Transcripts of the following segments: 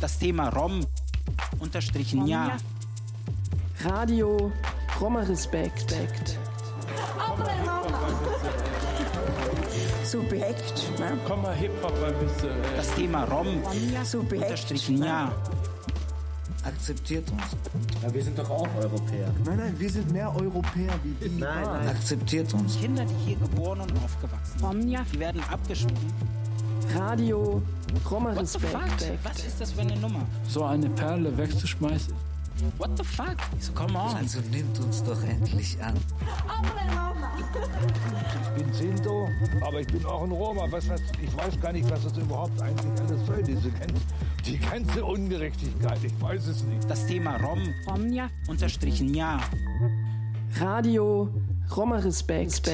Das Thema Rom unterstrichen ja. Radio Roma Respekt. Subjekt, ne? Komm mal Hip-Hop ein bisschen. äh, Das Thema Rom Subjekt. unterstrichen ja. Akzeptiert uns. Ja, wir sind doch auch Europäer. Nein, nein, wir sind mehr Europäer wie die. Nein, nein. Akzeptiert uns. Kinder, die hier geboren und aufgewachsen sind, die werden abgeschoben. Radio Roma What the fuck? Respekt. Was ist das für eine Nummer? So eine Perle wegzuschmeißen. What the fuck? So, come on. Also nimmt uns doch endlich an. Ich bin Sinto, aber ich bin auch ein Roma. Was das, ich weiß gar nicht, was das überhaupt eigentlich alles soll, diese ganze, die ganze Ungerechtigkeit. Ich weiß es nicht. Das Thema Rom Romja. unterstrichen ja. Radio Roma Respekt.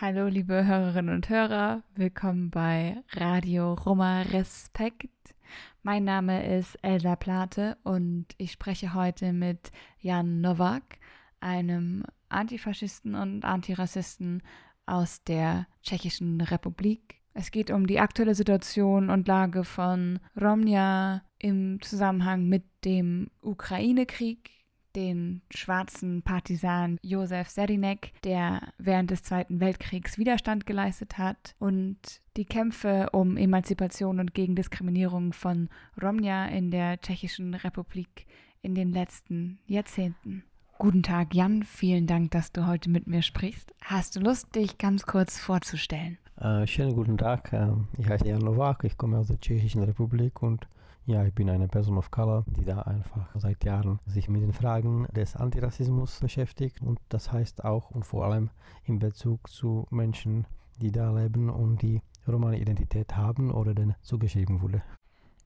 Hallo, liebe Hörerinnen und Hörer, willkommen bei Radio Roma Respekt. Mein Name ist Elsa Plate und ich spreche heute mit Jan Nowak, einem Antifaschisten und Antirassisten aus der Tschechischen Republik. Es geht um die aktuelle Situation und Lage von Romja im Zusammenhang mit dem Ukraine-Krieg, den schwarzen Partisan Josef Serinek, der während des Zweiten Weltkriegs Widerstand geleistet hat, und die Kämpfe um Emanzipation und gegen Diskriminierung von Romja in der Tschechischen Republik in den letzten Jahrzehnten. Guten Tag, Jan. Vielen Dank, dass du heute mit mir sprichst. Hast du Lust, dich ganz kurz vorzustellen? Äh, schönen guten Tag. ähm, Ich heiße Jan Nowak, ich komme aus der Tschechischen Republik und ja, ich bin eine Person of Color, die da einfach seit Jahren sich mit den Fragen des Antirassismus beschäftigt und das heißt auch und vor allem in Bezug zu Menschen, die da leben und die romane Identität haben oder denen zugeschrieben wurde.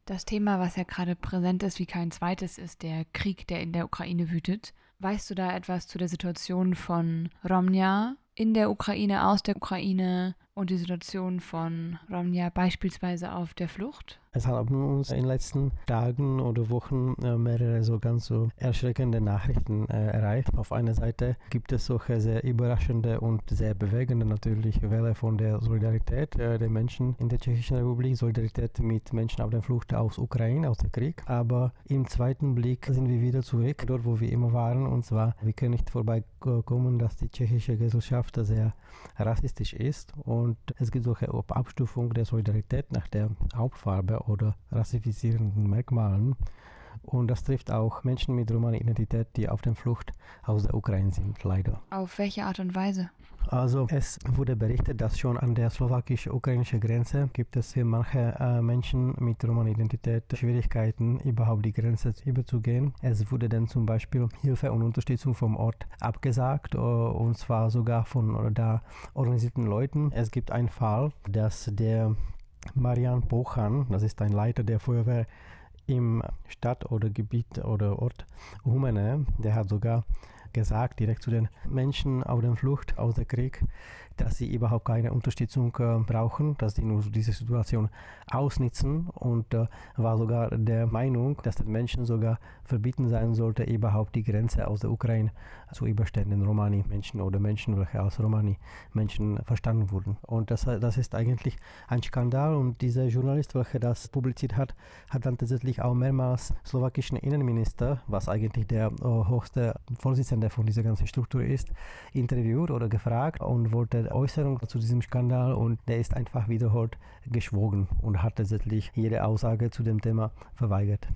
Das Thema, was ja gerade präsent ist wie kein zweites, ist der Krieg, der in der Ukraine wütet. Weißt du da etwas zu der Situation von Romja in der Ukraine, aus der Ukraine und die Situation von Romja beispielsweise auf der Flucht? Es haben uns in den letzten Tagen oder Wochen äh, mehrere so ganz so erschreckende Nachrichten äh, erreicht. Auf einer Seite gibt es solche sehr überraschende und sehr bewegende natürlich Welle von der Solidarität äh, der Menschen in der Tschechischen Republik, Solidarität mit Menschen auf der Flucht aus Ukraine, aus dem Krieg. Aber im zweiten Blick sind wir wieder zurück, dort wo wir immer waren. Und zwar, wir können nicht vorbeikommen, dass die tschechische Gesellschaft sehr rassistisch ist. Und es gibt solche Abstufung der Solidarität nach der Hauptfarbe oder rassifizierenden Merkmalen. Und das trifft auch Menschen mit romaner Identität, die auf der Flucht aus der Ukraine sind, leider. Auf welche Art und Weise? Also es wurde berichtet, dass schon an der slowakisch-ukrainischen Grenze gibt es für manche äh, Menschen mit romaner Identität Schwierigkeiten, überhaupt die Grenze überzugehen. Es wurde dann zum Beispiel Hilfe und Unterstützung vom Ort abgesagt, äh, und zwar sogar von da organisierten Leuten. Es gibt einen Fall, dass der Marian Pochan, das ist ein Leiter der Feuerwehr im Stadt oder Gebiet oder Ort Humene, der hat sogar gesagt, direkt zu den Menschen auf der Flucht aus dem Krieg, dass sie überhaupt keine Unterstützung äh, brauchen, dass sie nur diese Situation ausnutzen und äh, war sogar der Meinung, dass den Menschen sogar verbieten sein sollte, überhaupt die Grenze aus der Ukraine zu überstehen, den Romani-Menschen oder Menschen, welche als Romani-Menschen verstanden wurden. Und das, das ist eigentlich ein Skandal und dieser Journalist, welcher das publiziert hat, hat dann tatsächlich auch mehrmals slowakischen Innenminister, was eigentlich der äh, höchste Vorsitzende von dieser ganzen Struktur ist, interviewt oder gefragt und wollte Äußerung zu diesem Skandal und der ist einfach wiederholt geschwogen und hat tatsächlich jede Aussage zu dem Thema verweigert.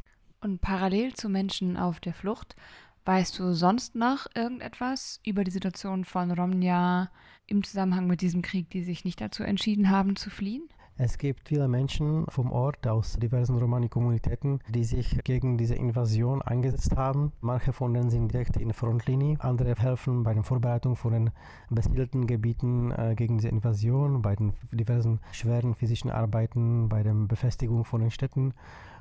Und parallel zu Menschen auf der Flucht, weißt du sonst noch irgendetwas über die Situation von Romja im Zusammenhang mit diesem Krieg, die sich nicht dazu entschieden haben zu fliehen? Es gibt viele Menschen vom Ort aus diversen Romani-Kommunitäten, die sich gegen diese Invasion eingesetzt haben. Manche von denen sind direkt in der Frontlinie, andere helfen bei der Vorbereitung von den besiedelten Gebieten äh, gegen diese Invasion, bei den diversen schweren physischen Arbeiten, bei der Befestigung von den Städten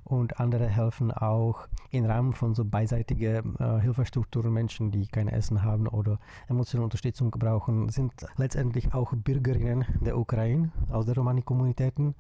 und andere helfen auch im Rahmen von so beiseitigen äh, Hilfestrukturen Menschen, die kein Essen haben oder emotionale Unterstützung brauchen, sind letztendlich auch Bürgerinnen der Ukraine aus der Romani-Kommunitäten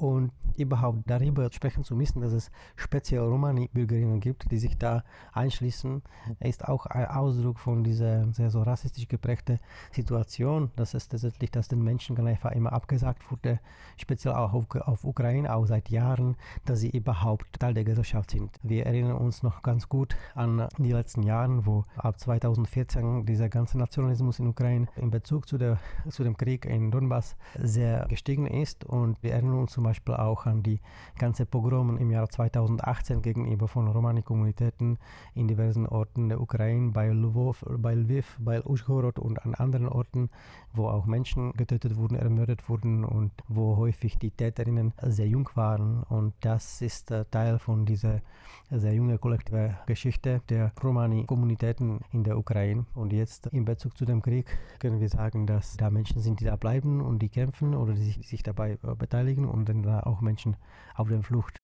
Und überhaupt darüber sprechen zu müssen, dass es speziell Romani-Bürgerinnen gibt, die sich da einschließen, ist auch ein Ausdruck von dieser sehr so rassistisch geprägten Situation, dass es tatsächlich, dass den Menschen einfach immer abgesagt wurde, speziell auch auf, auf Ukraine, auch seit Jahren, dass sie überhaupt Teil der Gesellschaft sind. Wir erinnern uns noch ganz gut an die letzten Jahre, wo ab 2014 dieser ganze Nationalismus in Ukraine in Bezug zu, der, zu dem Krieg in Donbass sehr gestiegen ist und wir erinnern uns zum Beispiel auch an die ganze Pogromen im Jahr 2018 gegenüber von Romani-Kommunitäten in diversen Orten der Ukraine, bei Lwów, bei Lviv, bei Uschgorod und an anderen Orten, wo auch Menschen getötet wurden, ermordet wurden und wo häufig die Täterinnen sehr jung waren. Und das ist äh, Teil von dieser sehr jungen kollektiven Geschichte der Romani-Kommunitäten in der Ukraine. Und jetzt in Bezug zu dem Krieg können wir sagen, dass da Menschen sind, die da bleiben und die kämpfen oder die sich, sich dabei äh, beteiligen und dann da auch Menschen auf der Flucht.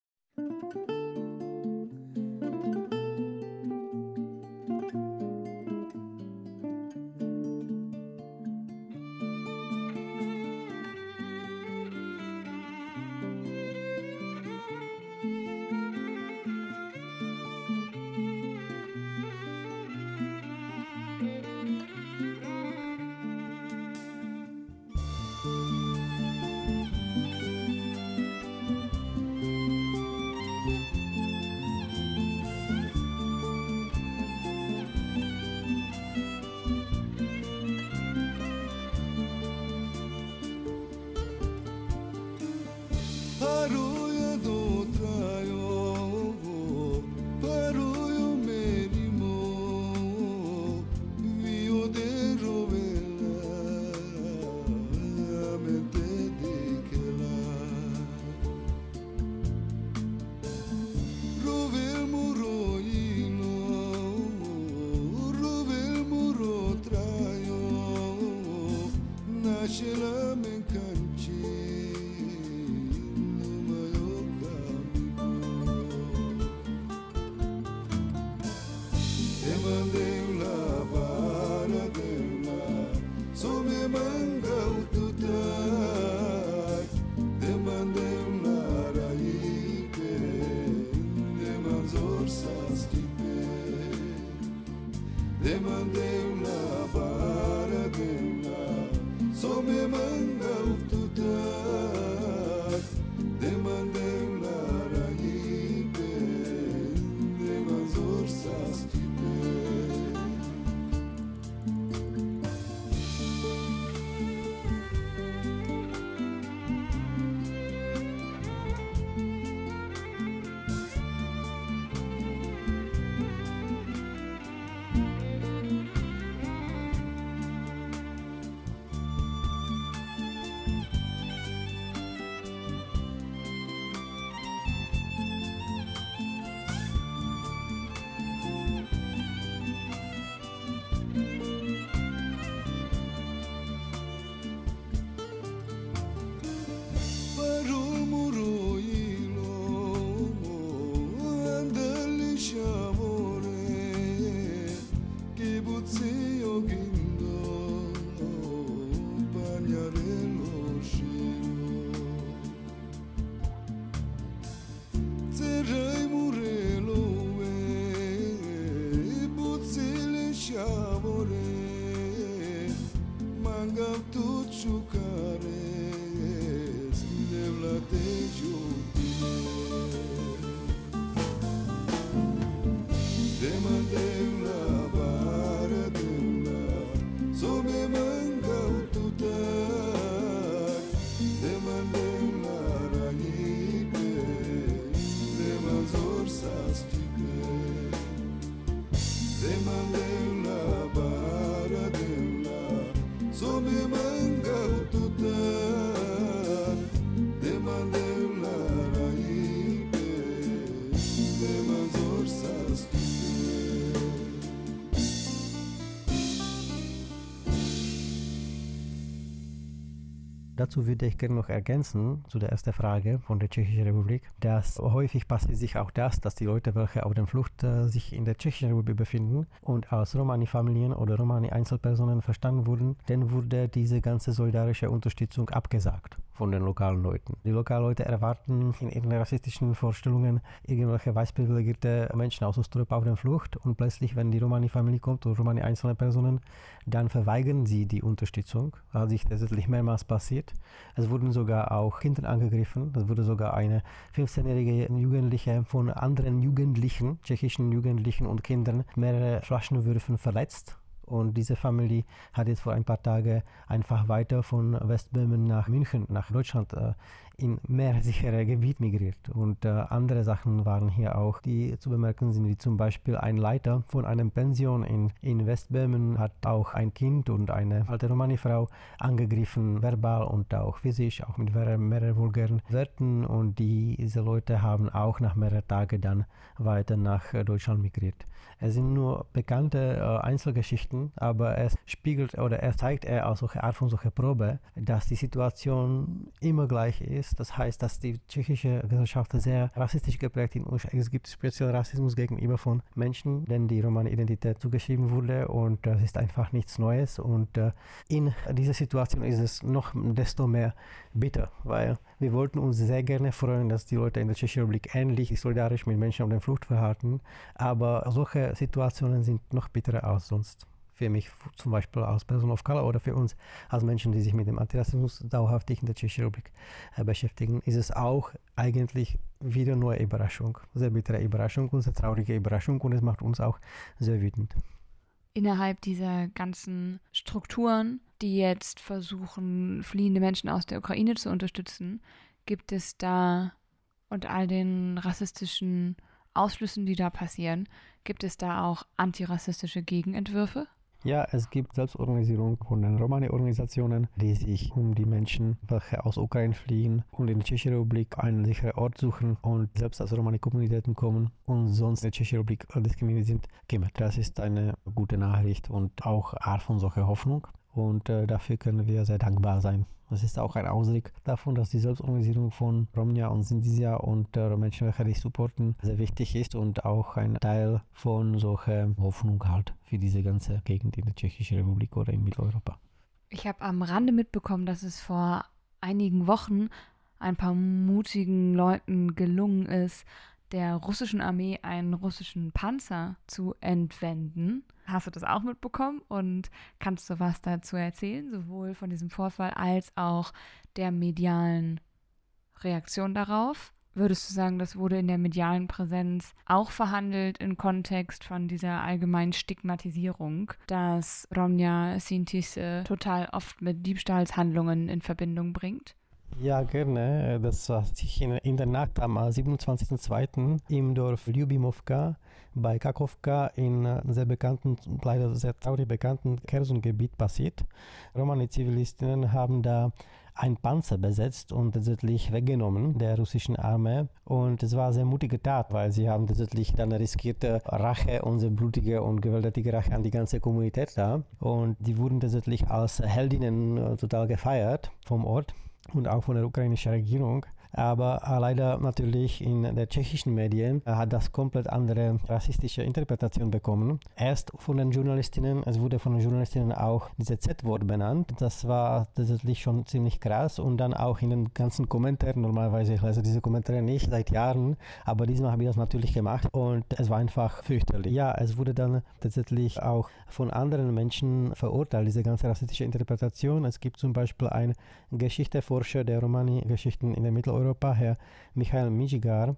Dazu würde ich gerne noch ergänzen, zu der ersten Frage von der Tschechischen Republik, dass häufig passiert sich auch das, dass die Leute, welche auf der Flucht äh, sich in der Tschechischen Republik befinden und als Romani-Familien oder Romani-Einzelpersonen verstanden wurden, dann wurde diese ganze solidarische Unterstützung abgesagt von den lokalen Leuten. Die lokalen Leute erwarten in ihren rassistischen Vorstellungen irgendwelche weißprivilegierte Menschen aus Osteuropa auf der Flucht und plötzlich, wenn die Romani-Familie kommt oder Romani-einzelne Personen, dann verweigern sie die Unterstützung. Hat sich tatsächlich mehrmals passiert. Es wurden sogar auch Kinder angegriffen. Es wurde sogar eine 15-jährige Jugendliche von anderen Jugendlichen, tschechischen Jugendlichen und Kindern, mehrere Flaschenwürfen verletzt. Und diese Familie hat jetzt vor ein paar Tagen einfach weiter von Westböhmen nach München, nach Deutschland, äh, in mehr sichere Gebiet migriert. Und äh, andere Sachen waren hier auch, die zu bemerken sind, wie zum Beispiel ein Leiter von einem Pension in, in Westböhmen hat auch ein Kind und eine alte Romani-Frau angegriffen, verbal und auch physisch, auch mit mehreren, vulgären Wörtern. Und die, diese Leute haben auch nach mehreren Tagen dann weiter nach äh, Deutschland migriert. Es sind nur bekannte äh, Einzelgeschichten, aber es spiegelt oder er zeigt er aus solcher Art von solcher Probe, dass die Situation immer gleich ist. Das heißt, dass die tschechische Gesellschaft sehr rassistisch geprägt ist. Es gibt speziell Rassismus gegenüber von Menschen, denen die Romani-Identität zugeschrieben wurde und das ist einfach nichts Neues. Und äh, in dieser Situation ist es noch desto mehr bitter, weil wir wollten uns sehr gerne freuen, dass die Leute in der Tschechischen Republik ähnlich solidarisch mit Menschen auf der Flucht verhalten, aber solche Situationen sind noch bitterer als sonst. Für mich zum Beispiel als Person of Color oder für uns als Menschen, die sich mit dem Antirassismus dauerhaft in der Tschechischen Republik äh, beschäftigen, ist es auch eigentlich wieder nur Überraschung. Sehr bittere Überraschung und sehr traurige Überraschung und es macht uns auch sehr wütend. Innerhalb dieser ganzen Strukturen, die jetzt versuchen, fliehende Menschen aus der Ukraine zu unterstützen, gibt es da und all den rassistischen Ausschlüssen, die da passieren, gibt es da auch antirassistische Gegenentwürfe? Ja, es gibt Selbstorganisierung von den Romani-Organisationen, die sich um die Menschen, welche aus Ukraine fliehen und in der Tschechischen Republik einen sicheren Ort suchen und selbst als Romani-Kommunitäten kommen und sonst in der Tschechischen Republik diskriminiert sind, kümmern. Das ist eine gute Nachricht und auch Art von solcher Hoffnung. Und äh, dafür können wir sehr dankbar sein. Das ist auch ein Ausdruck davon, dass die Selbstorganisierung von Romnia und Sindisia und äh, Menschen, welche dich supporten, sehr wichtig ist und auch ein Teil von solcher Hoffnung halt für diese ganze Gegend in der Tschechischen Republik oder in Mitteleuropa. Ich habe am Rande mitbekommen, dass es vor einigen Wochen ein paar mutigen Leuten gelungen ist, der russischen Armee einen russischen Panzer zu entwenden. Hast du das auch mitbekommen und kannst du was dazu erzählen, sowohl von diesem Vorfall als auch der medialen Reaktion darauf? Würdest du sagen, das wurde in der medialen Präsenz auch verhandelt im Kontext von dieser allgemeinen Stigmatisierung, dass Romja Sintis total oft mit Diebstahlshandlungen in Verbindung bringt? Ja, gerne. Das war sich in, der Nacht am 27.02. im Dorf Ljubimovka bei Kakovka in sehr bekannten, leider sehr traurig bekannten Kherson-Gebiet passiert. Romani-Zivilistinnen haben da ein Panzer besetzt und tatsächlich weggenommen der russischen Armee. Und es war eine sehr mutige Tat, weil sie haben tatsächlich dann riskierte Rache, unsere blutige und gewalttätige Rache an die ganze Kommunität da. Und die wurden tatsächlich als Heldinnen total gefeiert vom Ort und auch von der ukrainischen Regierung. Aber leider natürlich in den tschechischen Medien hat das komplett andere rassistische Interpretation bekommen. Erst von den Journalistinnen, es wurde von den Journalistinnen auch dieses Z-Wort benannt. Das war tatsächlich schon ziemlich krass und dann auch in den ganzen Kommentaren. Normalerweise ich lese diese Kommentare nicht seit Jahren, aber diesmal habe ich das natürlich gemacht und es war einfach fürchterlich. Ja, es wurde dann tatsächlich auch von anderen Menschen verurteilt, diese ganze rassistische Interpretation. Es gibt zum Beispiel einen Geschichteforscher der Romani-Geschichten in der Mitteleuropa Europa, Herr Michael Mijigar,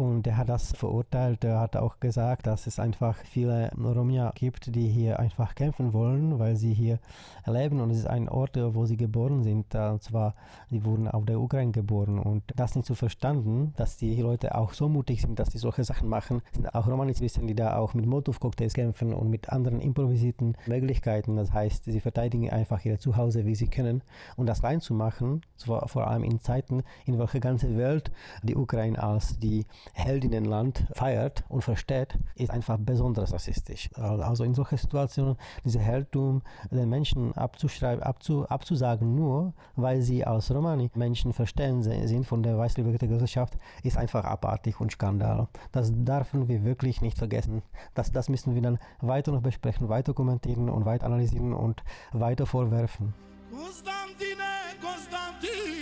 und er hat das verurteilt. Er hat auch gesagt, dass es einfach viele Romja gibt, die hier einfach kämpfen wollen, weil sie hier leben. Und es ist ein Ort, wo sie geboren sind. Und zwar, sie wurden auf der Ukraine geboren. Und das nicht zu verstanden, dass die Leute auch so mutig sind, dass sie solche Sachen machen. Sind auch Romanizisten, die da auch mit Molotov-Cocktails kämpfen und mit anderen improvisierten Möglichkeiten. Das heißt, sie verteidigen einfach ihre Zuhause, wie sie können. Und das reinzumachen, vor allem in Zeiten, in welcher ganze Welt die Ukraine als die Heldinnenland feiert und versteht, ist einfach besonders rassistisch. Also in solchen Situationen, diese Heldtum den Menschen abzuschreiben, abzu, abzusagen, nur weil sie als Romani-Menschen verstehen sind von der weißlichen Gesellschaft, ist einfach abartig und Skandal. Das dürfen wir wirklich nicht vergessen. Das, das müssen wir dann weiter noch besprechen, weiter kommentieren und weiter analysieren und weiter vorwerfen. Konstantine, Konstantine.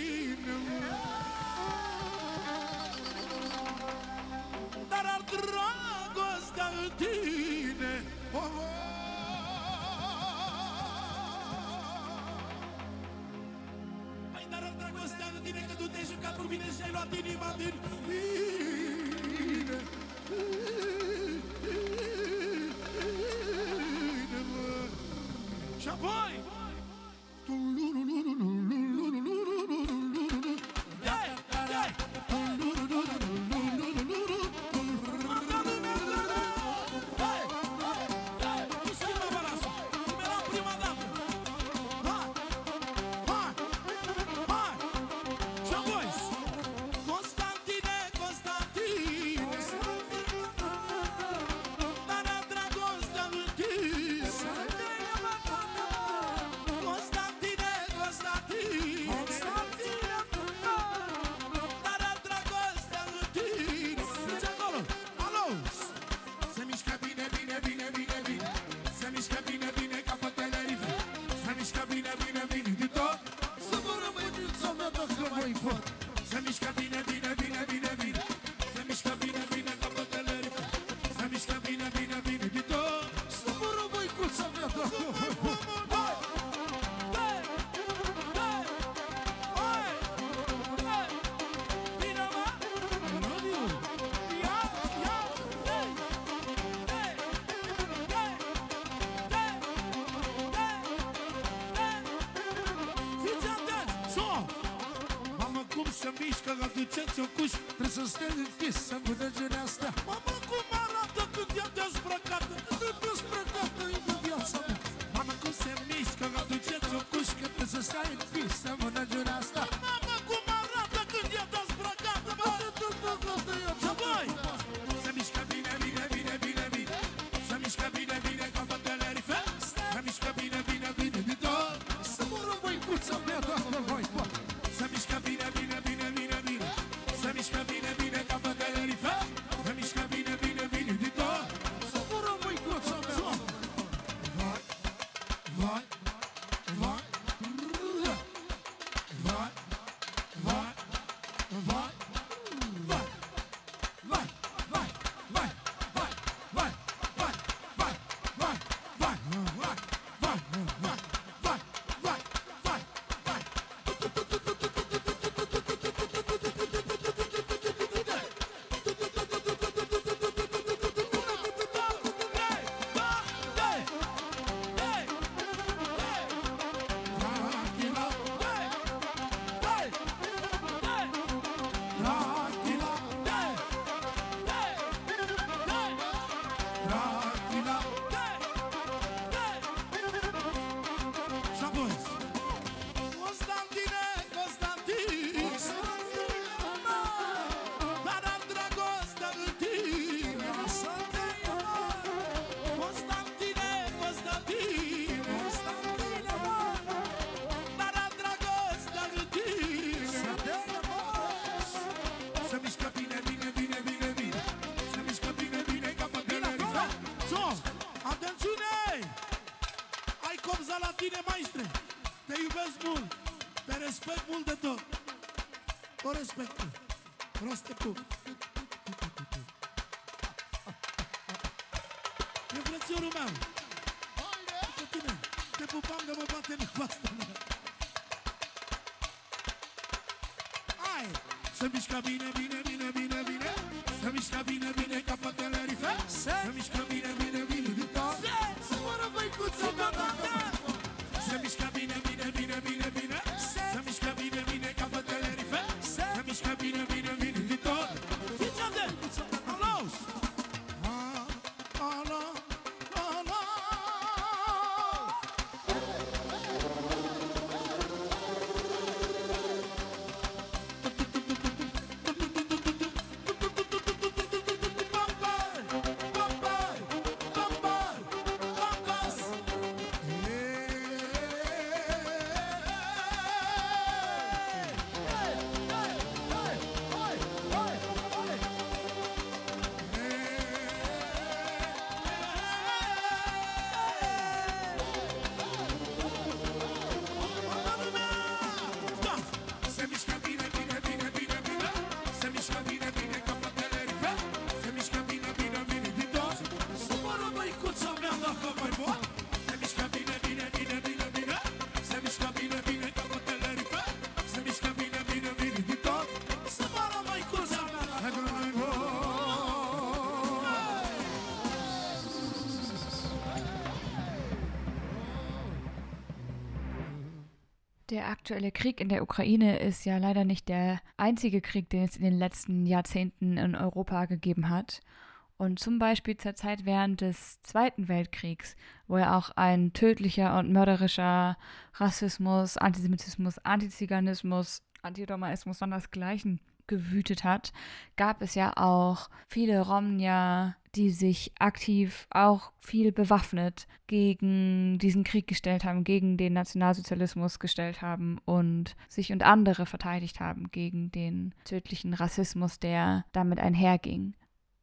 ai luat inima din mine. Și apoi? că la duceți-o cuș Trebuie să stea închis, să puteți Maestre, te iubesc mult, te respect mult de tot. O respect. Proste cu. E frățiorul meu. Pe tine, te pupam că mă bate nevastă mea. Hai, să mișca bine, bine, bine, bine, bine. Să mișca bine, bine ca pe telerife. Să mișca aktuelle Krieg in der Ukraine ist ja leider nicht der einzige Krieg, den es in den letzten Jahrzehnten in Europa gegeben hat. Und zum Beispiel zur Zeit während des Zweiten Weltkriegs, wo ja auch ein tödlicher und mörderischer Rassismus, Antisemitismus, Antiziganismus, Antiromaismus sondersgleichen gewütet hat, gab es ja auch viele Romnia, die sich aktiv auch viel bewaffnet gegen diesen Krieg gestellt haben, gegen den Nationalsozialismus gestellt haben und sich und andere verteidigt haben gegen den tödlichen Rassismus, der damit einherging.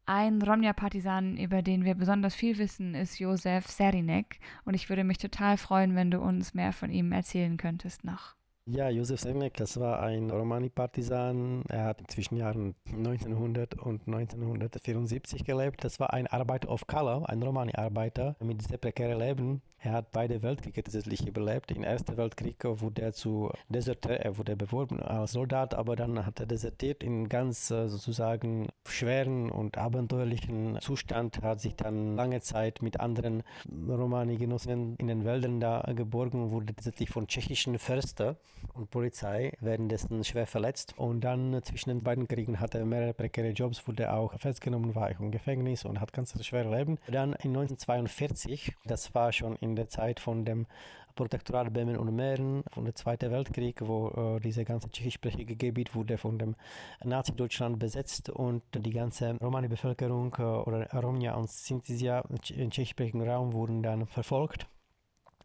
Ein Romja-Partisan, über den wir besonders viel wissen, ist Josef Serinek und ich würde mich total freuen, wenn du uns mehr von ihm erzählen könntest noch. Ja, Josef Sernek, das war ein Romani-Partisan. Er hat zwischen Jahren 1900 und 1974 gelebt. Das war ein Arbeiter of Color, ein Romani-Arbeiter mit sehr prekären Leben. Er hat beide Weltkriege tatsächlich überlebt. Im Ersten Weltkrieg wurde er zu Deserteur, er wurde beworben als Soldat, aber dann hat er desertiert in ganz äh, sozusagen schweren und abenteuerlichen Zustand, hat sich dann lange Zeit mit anderen Romani-Genossen in den Wäldern da geborgen, wurde tatsächlich von tschechischen Förster und Polizei währenddessen schwer verletzt. Und dann zwischen den beiden Kriegen hatte er mehrere prekäre Jobs, wurde auch festgenommen, war auch im Gefängnis und hat ganz schwer Leben. Dann in 1942, das war schon in der Zeit von dem Protektorat Böhmen und Mähren, von der Zweiten Weltkrieg, wo äh, diese ganze tschechischsprachige Gebiet wurde von dem Nazi-Deutschland besetzt und die ganze Romani-Bevölkerung äh, oder Romja und Sintisia im tschechischsprachigen Raum wurden dann verfolgt.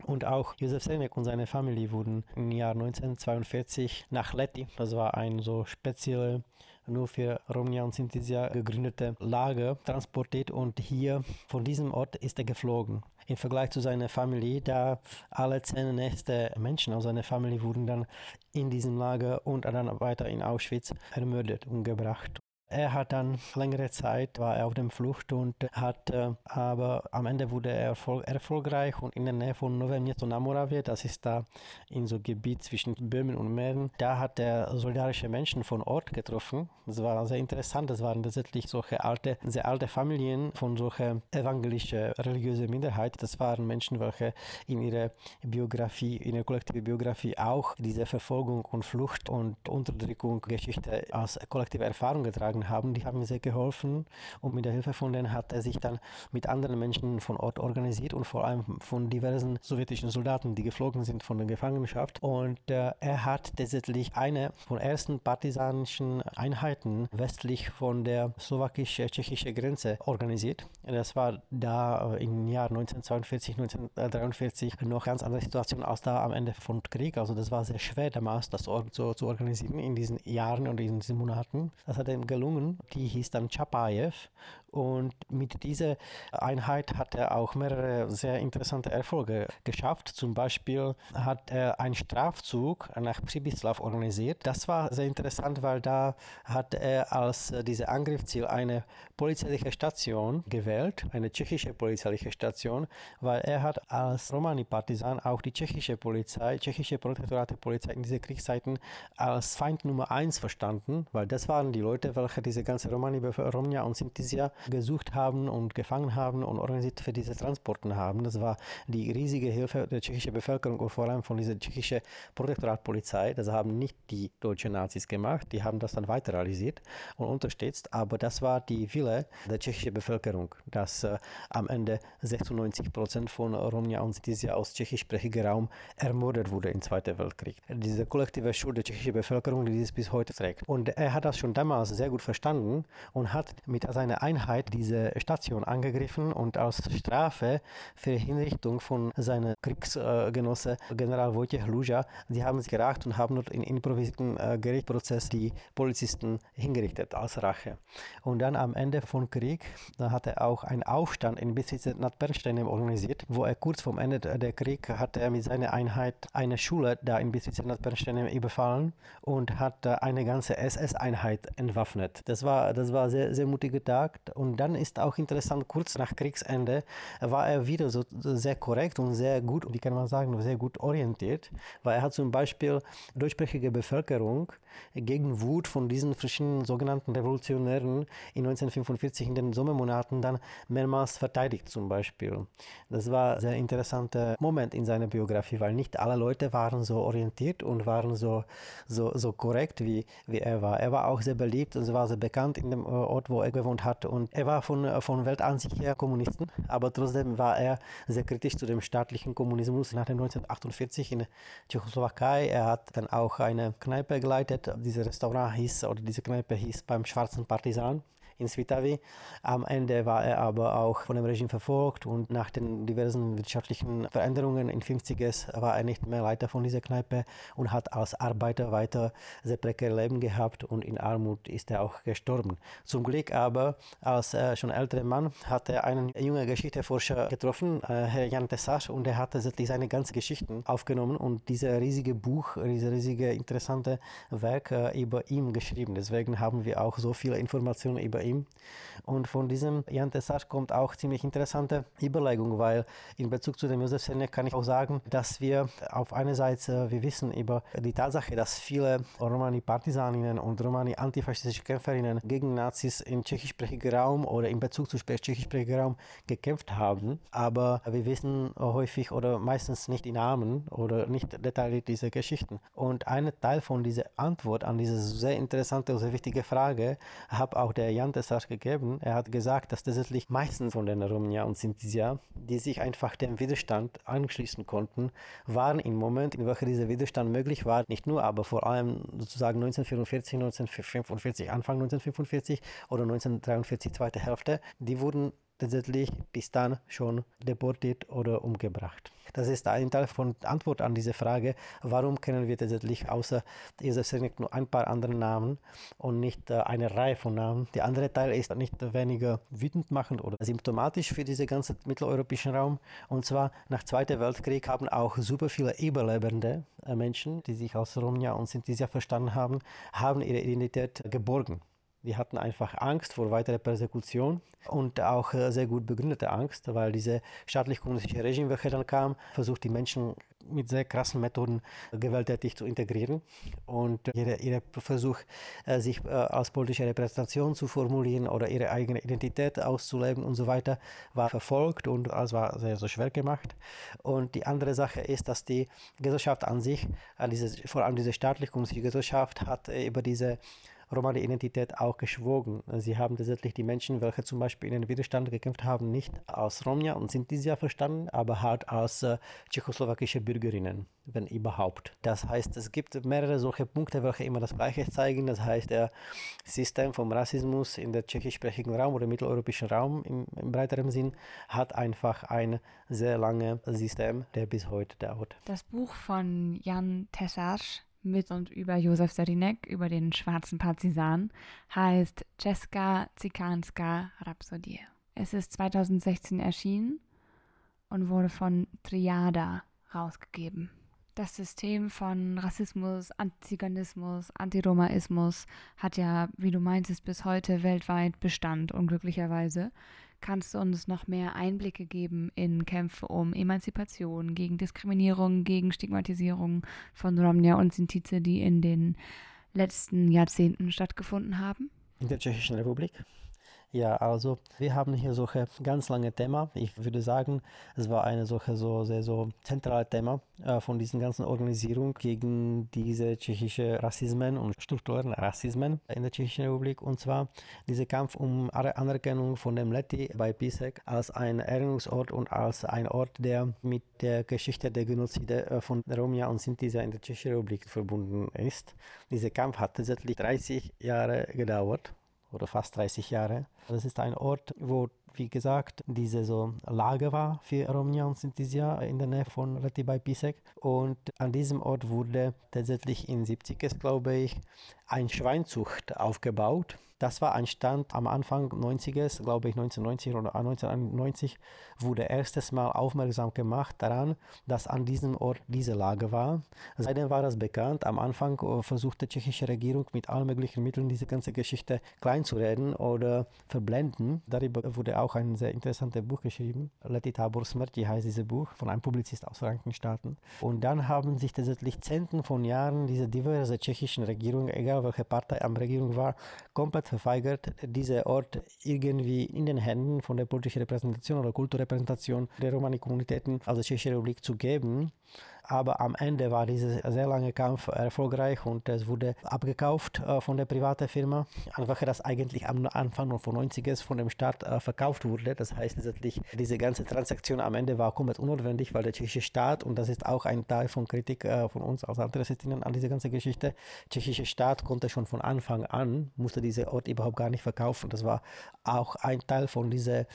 Und auch Josef Senek und seine Familie wurden im Jahr 1942 nach Leti, das war ein so spezielle nur für Romnia und Sintesia gegründete Lager transportiert und hier von diesem Ort ist er geflogen. Im Vergleich zu seiner Familie, da alle zehn nächste Menschen aus seiner Familie wurden dann in diesem Lager und dann weiter in Auschwitz ermordet und gebracht. Er hat dann längere Zeit war er auf dem Flucht und hat äh, aber am Ende wurde er erfol erfolgreich und in der Nähe von Nové Město na das ist da in so Gebiet zwischen Böhmen und Mähren, da hat er solidarische Menschen von Ort getroffen. Das war sehr interessant. Das waren tatsächlich solche alte, sehr alte Familien von solcher evangelische religiöse Minderheit. Das waren Menschen, welche in ihrer Biografie, in ihrer kollektiven Biografie auch diese Verfolgung und Flucht und Unterdrückung Geschichte als kollektive Erfahrung getragen haben. Die haben mir sehr geholfen und mit der Hilfe von denen hat er sich dann mit anderen Menschen von Ort organisiert und vor allem von diversen sowjetischen Soldaten, die geflogen sind von der Gefangenschaft. Und äh, er hat tatsächlich eine von ersten partisanischen Einheiten westlich von der slowakisch-tschechischen Grenze organisiert. Das war da äh, im Jahr 1942, 1943 noch ganz andere Situation als da am Ende von Krieg. Also das war sehr schwer damals, das so zu organisieren in diesen Jahren und in diesen Monaten. Das hat ihm gelungen. Die hieß dann Chapayev und mit dieser Einheit hat er auch mehrere sehr interessante Erfolge geschafft. Zum Beispiel hat er einen Strafzug nach Přibyslav organisiert. Das war sehr interessant, weil da hat er als diese Angriffsziel eine polizeiliche Station gewählt, eine tschechische polizeiliche Station, weil er hat als Romani-Partisan auch die tschechische Polizei, tschechische Protektorate Polizei in diesen Kriegszeiten als Feind Nummer eins verstanden, weil das waren die Leute, welche diese ganze Romani, Romnia und Sintisia gesucht haben und gefangen haben und organisiert für diese Transporten haben. Das war die riesige Hilfe der tschechischen Bevölkerung und vor allem von dieser tschechischen Protektoratpolizei. Das haben nicht die deutschen Nazis gemacht, die haben das dann weiter realisiert und unterstützt, aber das war die Wille der tschechischen Bevölkerung, dass äh, am Ende 96 Prozent von Romnia und Sitisia aus tschechischsprachigem Raum ermordet wurde im Zweiten Weltkrieg. Diese kollektive Schuld der tschechischen Bevölkerung, die dies bis heute trägt. Und er hat das schon damals sehr gut verstanden und hat mit seiner Einheit diese Station angegriffen und als Strafe für Hinrichtung von seinem Kriegsgenosse General Wojciech Luja, sie haben sich geracht und haben dort in improvisierten äh, Gerichtsprozess die Polizisten hingerichtet als Rache. Und dann am Ende von Krieg, da hat er auch einen Aufstand in Besitz nach Bernstein organisiert, wo er kurz vor Ende der Krieg hat er mit seiner Einheit eine Schule da in Besitz nach Bernstein überfallen und hat eine ganze SS-Einheit entwaffnet. Das war, das war sehr, sehr mutiger Tag. Und dann ist auch interessant, kurz nach Kriegsende war er wieder so sehr korrekt und sehr gut, wie kann man sagen, sehr gut orientiert, weil er hat zum Beispiel deutschsprachige Bevölkerung gegen Wut von diesen verschiedenen sogenannten Revolutionären in 1945 in den Sommermonaten dann mehrmals verteidigt zum Beispiel. Das war ein sehr interessanter Moment in seiner Biografie, weil nicht alle Leute waren so orientiert und waren so, so, so korrekt, wie, wie er war. Er war auch sehr beliebt und war sehr bekannt in dem Ort, wo er gewohnt hat. Und er war von, von Weltansicht her Kommunisten, aber trotzdem war er sehr kritisch zu dem staatlichen Kommunismus nach dem 1948 in Tschechoslowakei. Er hat dann auch eine Kneipe geleitet. Dieses Restaurant hieß, oder diese Kneipe hieß beim Schwarzen Partisan in Svitavi. Am Ende war er aber auch von dem Regime verfolgt und nach den diversen wirtschaftlichen Veränderungen in 50er war er nicht mehr Leiter von dieser Kneipe und hat als Arbeiter weiter sehr prekäre Leben gehabt und in Armut ist er auch gestorben. Zum Glück aber als äh, schon älterer Mann hat er einen jungen Geschichtsforscher getroffen, äh, Herr Jan Tessach, und er hat seine ganzen Geschichten aufgenommen und dieses riesige Buch, dieses riesige interessante Werk äh, über ihn geschrieben. Deswegen haben wir auch so viele Informationen über ihn. Und von diesem Jan Tessach kommt auch ziemlich interessante Überlegung, weil in Bezug zu dem Josef Senek kann ich auch sagen, dass wir auf einer Seite, wir wissen über die Tatsache, dass viele Romani-Partisaninnen und Romani-antifaschistische Kämpferinnen gegen Nazis im tschechischsprachigen Raum oder in Bezug zu tschechischsprachigen Raum gekämpft haben, aber wir wissen häufig oder meistens nicht die Namen oder nicht detailliert diese Geschichten. Und ein Teil von dieser Antwort an diese sehr interessante und sehr wichtige Frage hat auch der Jan Tessach gegeben. Er hat gesagt, dass tatsächlich meistens von den Romja und Sintisia, die sich einfach dem Widerstand anschließen konnten, waren im Moment, in welchem dieser Widerstand möglich war, nicht nur, aber vor allem sozusagen 1944, 1945, Anfang 1945 oder 1943, zweite Hälfte, die wurden tatsächlich bis dann schon deportiert oder umgebracht. Das ist ein Teil von Antwort an diese Frage, warum kennen wir tatsächlich außer Josef Senek nur ein paar andere Namen und nicht äh, eine Reihe von Namen. Der andere Teil ist nicht weniger wütend machend oder symptomatisch für diesen ganzen mitteleuropäischen Raum. Und zwar nach Zweiten Weltkrieg haben auch super viele überlebende äh, Menschen, die sich als Romja und Sinti verstanden haben, haben ihre Identität geborgen. Die hatten einfach Angst vor weiterer Persekution und auch äh, sehr gut begründete Angst, weil diese staatlich-kommunistische Regime, welche dann kam, versucht die Menschen mit sehr krassen Methoden gewalttätig zu integrieren. Und jeder Versuch, äh, sich äh, als politische Repräsentation zu formulieren oder ihre eigene Identität auszuleben und so weiter, war verfolgt und es war sehr, sehr schwer gemacht. Und die andere Sache ist, dass die Gesellschaft an sich, diese, vor allem diese staatlich-kommunistische Gesellschaft, hat über diese Romani-Identität auch geschwogen. Sie haben tatsächlich die Menschen, welche zum Beispiel in den Widerstand gekämpft haben, nicht als Romja und Sintisia verstanden, aber halt als äh, tschechoslowakische Bürgerinnen, wenn überhaupt. Das heißt, es gibt mehrere solche Punkte, welche immer das Gleiche zeigen. Das heißt, der System vom Rassismus in der tschechischsprachigen Raum oder mitteleuropäischen Raum im, im breiteren Sinn hat einfach ein sehr langes System, der bis heute dauert. Das Buch von Jan Tessach mit und über Josef Serinek, über den schwarzen Partisan, heißt Czeska Zikanska Rhapsodie. Es ist 2016 erschienen und wurde von Triada rausgegeben. Das System von Rassismus, Antiziganismus, Antiromaismus hat ja, wie du meintest, bis heute weltweit Bestand, unglücklicherweise. Kannst du uns noch mehr Einblicke geben in Kämpfe um Emanzipation, gegen Diskriminierung, gegen Stigmatisierung von Romnia und Sintize, die in den letzten Jahrzehnten stattgefunden haben? In der Tschechischen Republik? Ja, also wir haben hier solche ganz lange Thema. Ich würde sagen, es war eine solche so sehr so zentrale Thema äh, von diesen ganzen Organisierungen gegen diese tschechische Rassismen und strukturellen Rassismen in der Tschechischen Republik. Und zwar dieser Kampf um Anerkennung von dem Leti bei Pisek als ein Erinnerungsort und als ein Ort, der mit der Geschichte der Genozide äh, von Romja und Sinti in der Tschechischen Republik verbunden ist. Dieser Kampf hat tatsächlich 30 Jahre gedauert oder fast 30 Jahre. Das ist ein Ort, wo wie gesagt, diese so Lage war für Romnia und Sintesia in der Nähe von Reti bei Pisek. Und an diesem Ort wurde tatsächlich in 70 glaube ich, ein Schweinzucht aufgebaut. Das war ein Stand am Anfang 90er, glaube ich 1990 oder 1991, wurde erstes Mal aufmerksam gemacht daran, dass an diesem Ort diese Lage war. Seitdem war das bekannt. Am Anfang äh, versuchte die tschechische Regierung mit allen möglichen Mitteln diese ganze Geschichte kleinzureden oder verblenden. Darüber wurde auch ein sehr interessantes Buch geschrieben. Leti Tabor Smrti heißt dieses Buch von einem Publizist aus Frankenstaaten. Und dann haben sich tatsächlich Zehnten von Jahren diese diverse tschechischen Regierungen, egal welche Partei am Regierung war, komplett verweigert, diesen Ort irgendwie in den Händen von der politischen Repräsentation oder Kulturrepräsentation der Romani-Kommunitäten, also Tschechische Republik, zu geben. Aber am Ende war dieser sehr lange Kampf erfolgreich und es wurde abgekauft äh, von der privaten Firma. Einfach das eigentlich am Anfang von 90er von dem Staat äh, verkauft wurde. Das heißt letztendlich, diese ganze Transaktion am Ende war komplett unnotwendig, weil der tschechische Staat, und das ist auch ein Teil von Kritik äh, von uns als Interessistinnen an dieser ganzen Geschichte, tschechische Staat konnte schon von Anfang an, musste diesen Ort überhaupt gar nicht verkaufen. Das war auch ein Teil von dieser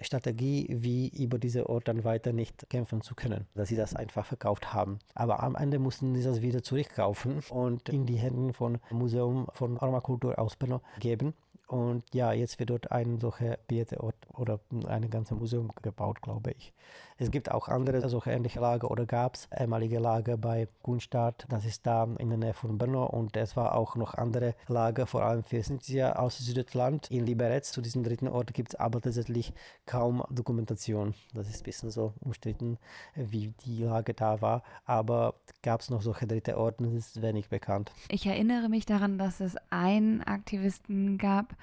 Strategie, wie über diese Ort dann weiter nicht kämpfen zu können, dass sie das einfach verkauft haben. Aber am Ende mussten sie das wieder zurückkaufen und in die Hände von Museum von Armakultur aus geben. Und ja, jetzt wird dort ein solcher Bieteort oder ein ganzes Museum gebaut, glaube ich. Es gibt auch andere solche ähnliche Lager oder gab es ehemalige Lager bei Gunstadt, das ist da in der Nähe von Brno und es war auch noch andere Lager, vor allem für Sintia aus Südland. In Liberec, zu diesem dritten Ort, gibt es aber tatsächlich kaum Dokumentation. Das ist ein bisschen so umstritten, wie die Lage da war, aber gab es noch solche dritte Orte, das ist wenig bekannt. Ich erinnere mich daran, dass es einen Aktivisten gab,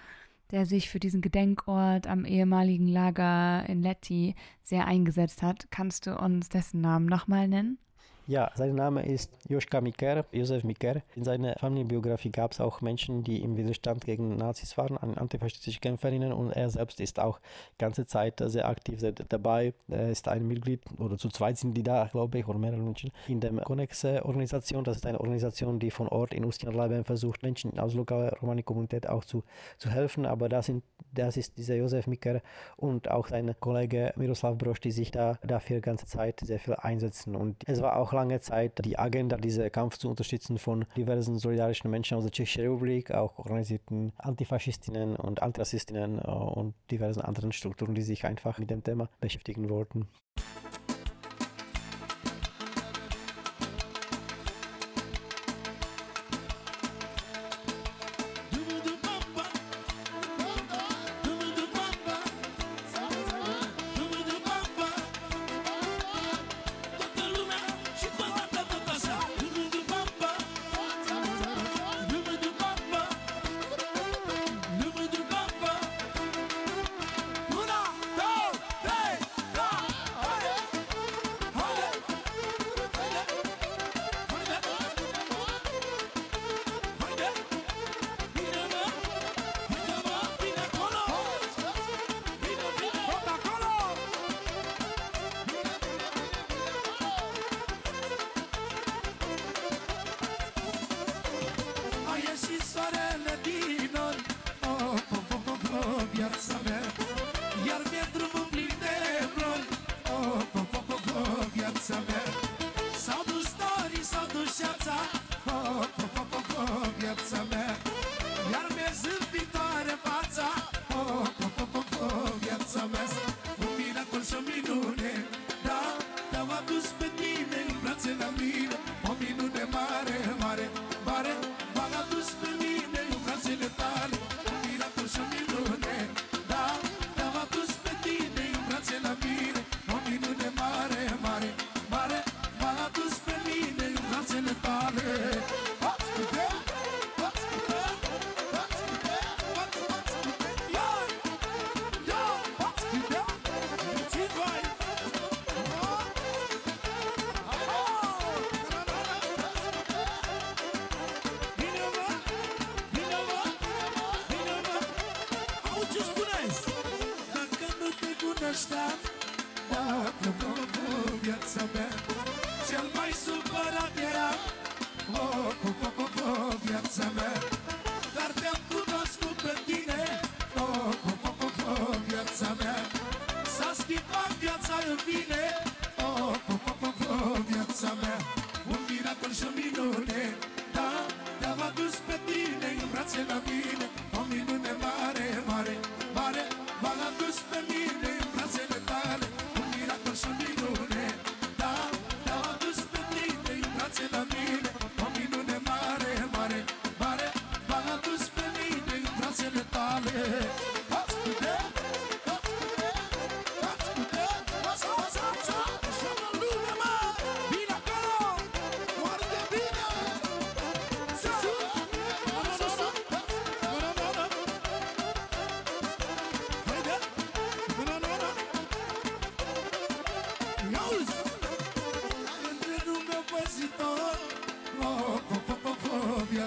der sich für diesen Gedenkort am ehemaligen Lager in Letti sehr eingesetzt hat. Kannst du uns dessen Namen nochmal nennen? Ja, sein Name ist Joschka Miker, Josef Miker. In seiner Familienbiografie gab es auch Menschen, die im Widerstand gegen Nazis waren, antifaschistische Kämpferinnen und er selbst ist auch die ganze Zeit sehr aktiv dabei. Er ist ein Mitglied oder zu zweit sind die da, glaube ich, oder mehrere Menschen in der Connex-Organisation. Das ist eine Organisation, die von Ort in Ustjana versucht, Menschen aus lokaler Romani-Kommunität auch zu, zu helfen. Aber das, sind, das ist dieser Josef Miker und auch sein Kollege Miroslav Brosch, die sich da dafür die ganze Zeit sehr viel einsetzen. Und es war auch lange Zeit die Agenda, diesen Kampf zu unterstützen von diversen solidarischen Menschen aus der Tschechischen Republik, auch organisierten Antifaschistinnen und Antirassistinnen äh, und diversen anderen Strukturen, die sich einfach mit dem Thema beschäftigen wollten.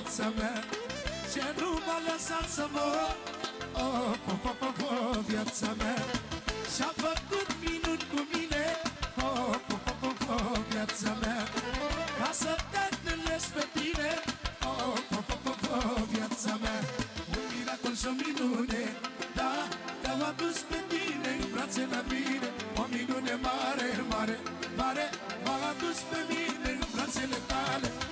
Viața mea Ce nu m-a lăsat să mor Oh, oh, oh, oh, oh, viața mea Și-a făcut minuni cu mine Oh, oh, oh, oh, oh, viața mea Ca să te întâlnesc pe tine Oh, oh, oh, oh, oh, viața mea Un miracol și o minune Da, te-am adus pe tine în brațe la mine O minune mare, mare, mare M-a adus pe mine în brațele tale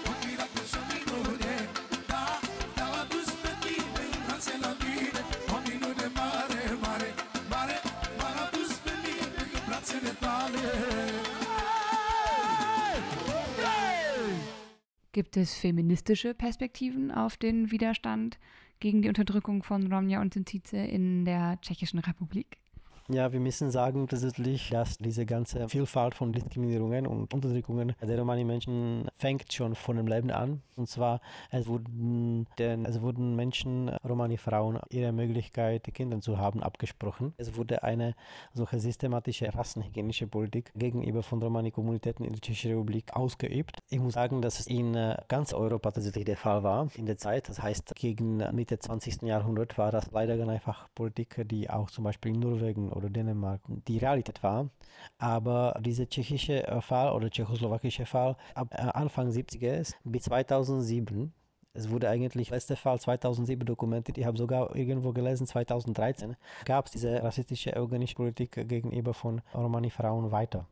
Gibt es feministische Perspektiven auf den Widerstand gegen die Unterdrückung von Romja und Sintize in der Tschechischen Republik? Ja, wir müssen sagen tatsächlich, dass diese ganze Vielfalt von Diskriminierungen und Unterdrückungen der Romani-Menschen fängt schon von dem Leben an. Und zwar, es wurden, den, es wurden Menschen, Romani-Frauen, ihre Möglichkeit, Kinder zu haben, abgesprochen. Es wurde eine solche systematische rassenhygienische Politik gegenüber von Romani-Kommunitäten in der Tschechischen Republik ausgeübt. Ich muss sagen, dass es in äh, ganz Europa tatsächlich der Fall war in der Zeit. Das heißt, gegen Mitte 20. Jahrhundert war das leider ganz einfach Politik, die auch zum Beispiel in Norwegen oder Dänemark die Realität war. Aber dieser tschechische äh, Fall oder tschechoslowakische Fall ab äh, Anfang 70er bis 2007 es wurde eigentlich, letzter Fall 2007 dokumentiert, ich habe sogar irgendwo gelesen, 2013 gab es diese rassistische eugenische Politik gegenüber von Romani-Frauen weiter.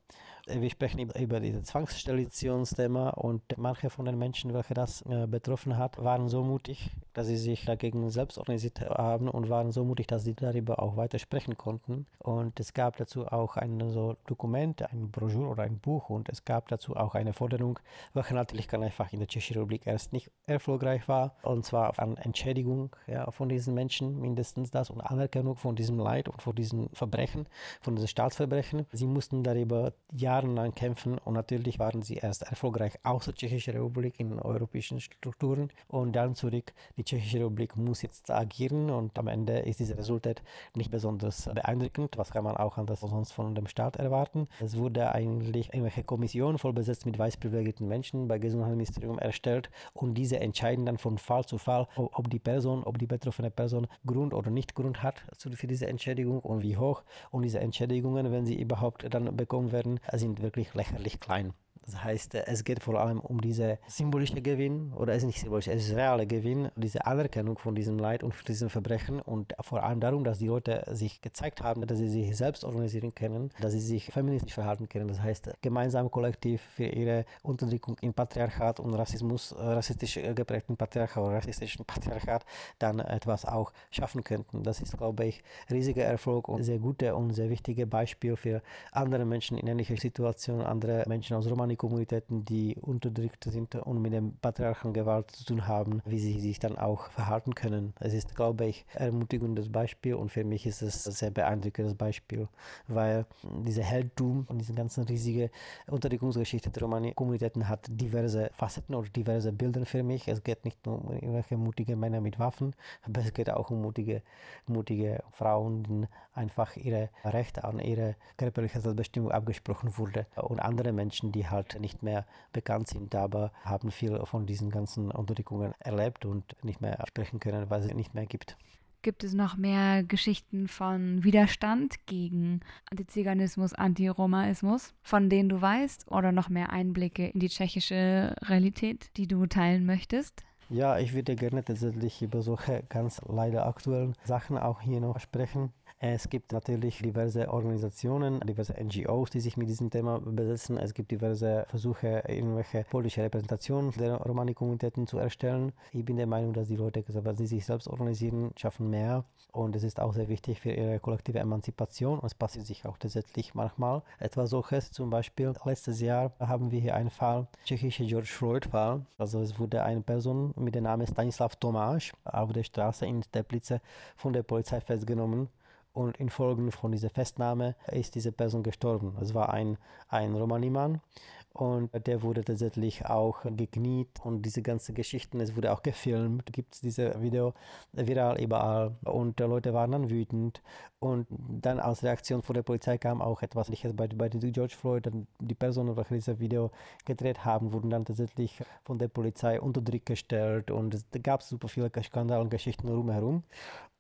Wir sprechen über, dieses Zwangssteriliationsthema und manche von den Menschen, welche das äh, betroffen hat, waren so mutig, dass sie sich dagegen selbst organisiert haben und waren so mutig, dass sie darüber auch weiter sprechen konnten. Und es gab dazu auch ein so Dokument, ein Broschüre oder ein Buch und es gab dazu auch eine Forderung, welche natürlich ganz einfach in der Tschechischen Republik erst nicht erfolgreich war, und zwar an Entschädigung ja, von diesen Menschen, mindestens das, und Anerkennung von diesem Leid und von diesen Verbrechen, von diesen Staatsverbrechen. Sie mussten darüber jahrelang kämpfen und natürlich waren sie erst erfolgreich aus der Tschechischen Republik in europäischen Strukturen und dann zurück. Die Tschechische Republik muss jetzt agieren und am Ende ist dieses Resultat nicht besonders beeindruckend. Was kann man auch anders sonst von dem Staat erwarten? Es wurde eigentlich irgendwelche Kommission voll besetzt mit weiß privilegierten Menschen bei Gesundheitsministerium erstellt und diese entscheiden dann von Fall zu Fall, ob die Person, ob die betroffene Person Grund oder nicht Grund hat für diese Entschädigung und wie hoch. Und diese Entschädigungen, wenn sie überhaupt dann bekommen werden, sind wirklich lächerlich klein. Das heißt, es geht vor allem um diese symbolische Gewinn, oder es ist nicht symbolisch, es ist reale Gewinn, diese Anerkennung von diesem Leid und von diesen Verbrechen und vor allem darum, dass die Leute sich gezeigt haben, dass sie sich selbst organisieren können, dass sie sich feministisch verhalten können. Das heißt, gemeinsam kollektiv für ihre Unterdrückung in Patriarchat und Rassismus, rassistisch geprägten Patriarchat oder rassistischen Patriarchat dann etwas auch schaffen könnten. Das ist, glaube ich, riesiger Erfolg und sehr gute und sehr wichtige Beispiel für andere Menschen in ähnlicher Situation, andere Menschen aus Romani Kommunitäten, die unterdrückt sind und mit dem patriarchalen Gewalt zu tun haben, wie sie sich dann auch verhalten können. Es ist, glaube ich, ein ermutigendes Beispiel und für mich ist es ein sehr beeindruckendes Beispiel, weil diese Heldtum und diese ganzen riesige Unterdrückungsgeschichte der Romani-Kommunitäten hat diverse Facetten oder diverse Bilder für mich. Es geht nicht nur um irgendwelche mutige Männer mit Waffen, aber es geht auch um mutige, mutige Frauen, die einfach ihre Rechte an ihre körperliche Selbstbestimmung abgesprochen wurde und andere Menschen, die halt nicht mehr bekannt sind, aber haben viel von diesen ganzen Unterdrückungen erlebt und nicht mehr sprechen können, weil es nicht mehr gibt. Gibt es noch mehr Geschichten von Widerstand gegen Antiziganismus, Antiromaismus, von denen du weißt, oder noch mehr Einblicke in die tschechische Realität, die du teilen möchtest? Ja, ich würde gerne tatsächlich über solche ganz leider aktuellen Sachen auch hier noch sprechen. Es gibt natürlich diverse Organisationen, diverse NGOs, die sich mit diesem Thema besetzen. Es gibt diverse Versuche, irgendwelche politische Repräsentationen der Romani-Kommunitäten zu erstellen. Ich bin der Meinung, dass die Leute, wenn sie sich selbst organisieren, schaffen mehr. Und es ist auch sehr wichtig für ihre kollektive Emanzipation. Und es passiert sich auch tatsächlich manchmal etwas solches. Zum Beispiel letztes Jahr haben wir hier einen Fall, tschechische George Floyd-Fall. Also es wurde eine Person mit dem Namen Stanislav Tomáš auf der Straße in Teplice von der Polizei festgenommen und infolge von dieser Festnahme ist diese Person gestorben. Es war ein, ein Romanimann und der wurde tatsächlich auch gekniet. Und diese ganzen Geschichten, es wurde auch gefilmt, gibt es diese Video viral überall. Und die Leute waren dann wütend. Und dann als Reaktion von der Polizei kam auch etwas. Bei, bei George Floyd, die Personen, welche dieses Video gedreht haben, wurden dann tatsächlich von der Polizei unter Druck gestellt. Und es gab super viele Skandale und Geschichten rumherum.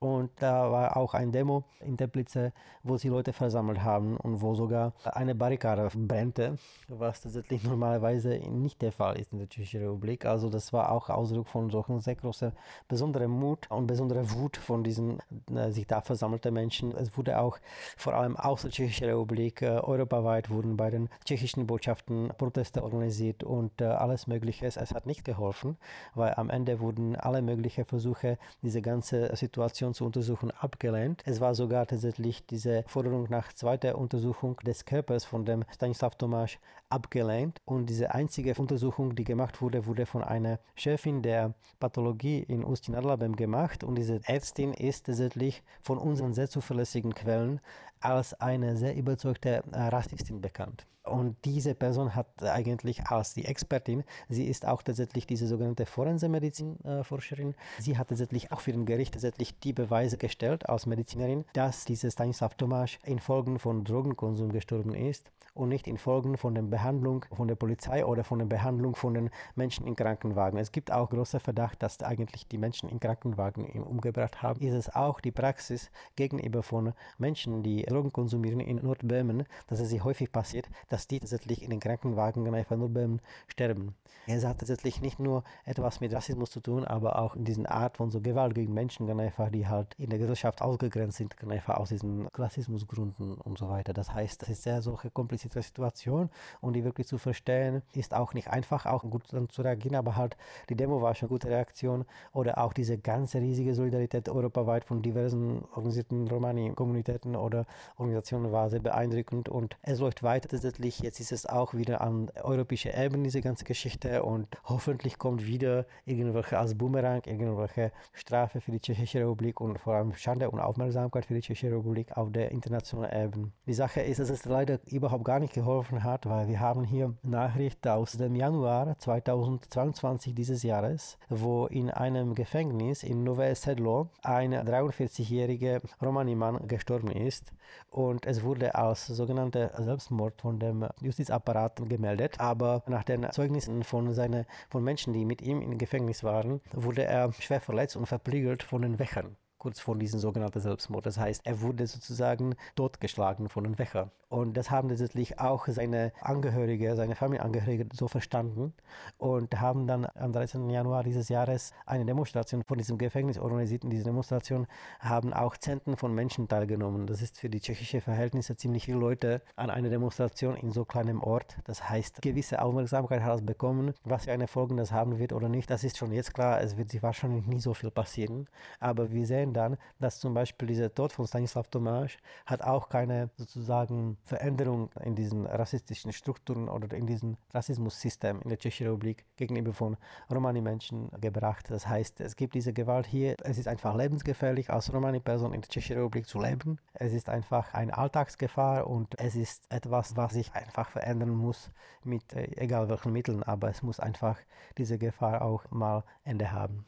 Und da war auch ein Demo in Teplice, wo sie Leute versammelt haben und wo sogar eine Barrikade brennte, was tatsächlich normalerweise nicht der Fall ist in der Tschechischen Republik. Also das war auch Ausdruck von solchen sehr großer, besonderer Mut und besonderer Wut von diesen äh, sich da versammelten Menschen. Es wurde auch vor allem aus der Tschechischen Republik, äh, europaweit wurden bei den tschechischen Botschaften Proteste organisiert und äh, alles Mögliche. Es hat nicht geholfen, weil am Ende wurden alle möglichen Versuche, diese ganze Situation zu untersuchen, abgelehnt. Es war sogar tatsächlich diese Forderung nach zweiter Untersuchung des Körpers von dem Stanislav Tomáš abgelehnt. Und diese einzige Untersuchung, die gemacht wurde, wurde von einer Chefin der Pathologie in Ustin nad Labem gemacht. Und diese Ärztin ist tatsächlich von unseren sehr zuverlässigen Quellen als eine sehr überzeugte Rassistin bekannt. Und diese Person hat eigentlich als die Expertin, sie ist auch tatsächlich diese sogenannte Forensenmedizin-Forscherin, sie hat tatsächlich auch für den Gericht tatsächlich die Beweise gestellt als Medizinerin, dass dieser Stanislav Tomasz infolge von Drogenkonsum gestorben ist und nicht infolge von der Behandlung von der Polizei oder von der Behandlung von den Menschen in Krankenwagen. Es gibt auch großer Verdacht, dass eigentlich die Menschen in Krankenwagen umgebracht haben. Ist es auch die Praxis gegenüber von Menschen, die Drogen konsumieren in Nordböhmen, dass es sich häufig passiert, dass die tatsächlich in den Krankenwagen einfach nur beim Sterben. Es hat tatsächlich nicht nur etwas mit Rassismus zu tun, aber auch in diesen Art von so Gewalt gegen Menschen, einfach, die halt in der Gesellschaft ausgegrenzt sind, einfach aus diesen Klassismusgründen und so weiter. Das heißt, das ist sehr solche komplizierte Situation und die wirklich zu verstehen, ist auch nicht einfach, auch gut zu reagieren, aber halt die Demo war schon eine gute Reaktion oder auch diese ganze riesige Solidarität europaweit von diversen organisierten Romani-Kommunitäten oder Organisationen war sehr beeindruckend und es läuft weiter tatsächlich hoffentlich, jetzt ist es auch wieder an europäischer Ebene, diese ganze Geschichte und hoffentlich kommt wieder irgendwelche als Boomerang, irgendwelche Strafe für die Tschechische Republik und vor allem Schande und Aufmerksamkeit für die Tschechische Republik auf der internationalen Ebene. Die Sache ist, dass es leider überhaupt gar nicht geholfen hat, weil wir haben hier Nachricht aus dem Januar 2022 dieses Jahres, wo in einem Gefängnis in Nové Sedlo ein 43-jähriger Romani-Mann gestorben ist und es wurde als sogenannter Selbstmord von dem dem Justizapparat gemeldet, aber nach den Zeugnissen von, seine, von Menschen, die mit ihm im Gefängnis waren, wurde er schwer verletzt und verprügelt von den Wächern kurz vor diesem sogenannten Selbstmord. Das heißt, er wurde sozusagen totgeschlagen von den Wächern. Und das haben letztlich auch seine Angehörige, seine Familienangehörige so verstanden und haben dann am 13. Januar dieses Jahres eine Demonstration von diesem Gefängnis organisiert. In dieser Demonstration haben auch Zehnten von Menschen teilgenommen. Das ist für die tschechische Verhältnisse ziemlich viele Leute an einer Demonstration in so kleinem Ort. Das heißt, gewisse Aufmerksamkeit hat es bekommen. Was für eine Folge das haben wird oder nicht, das ist schon jetzt klar. Es wird sich wahrscheinlich nie so viel passieren. Aber wir sehen dann, dass zum Beispiel dieser Tod von Stanislav Tomáš hat auch keine sozusagen Veränderung in diesen rassistischen Strukturen oder in diesem Rassismussystem in der Tschechischen Republik gegenüber von Romani-Menschen gebracht. Das heißt, es gibt diese Gewalt hier. Es ist einfach lebensgefährlich, als Romani-Person in der Tschechischen Republik zu leben. Es ist einfach eine Alltagsgefahr und es ist etwas, was sich einfach verändern muss mit äh, egal welchen Mitteln. Aber es muss einfach diese Gefahr auch mal Ende haben.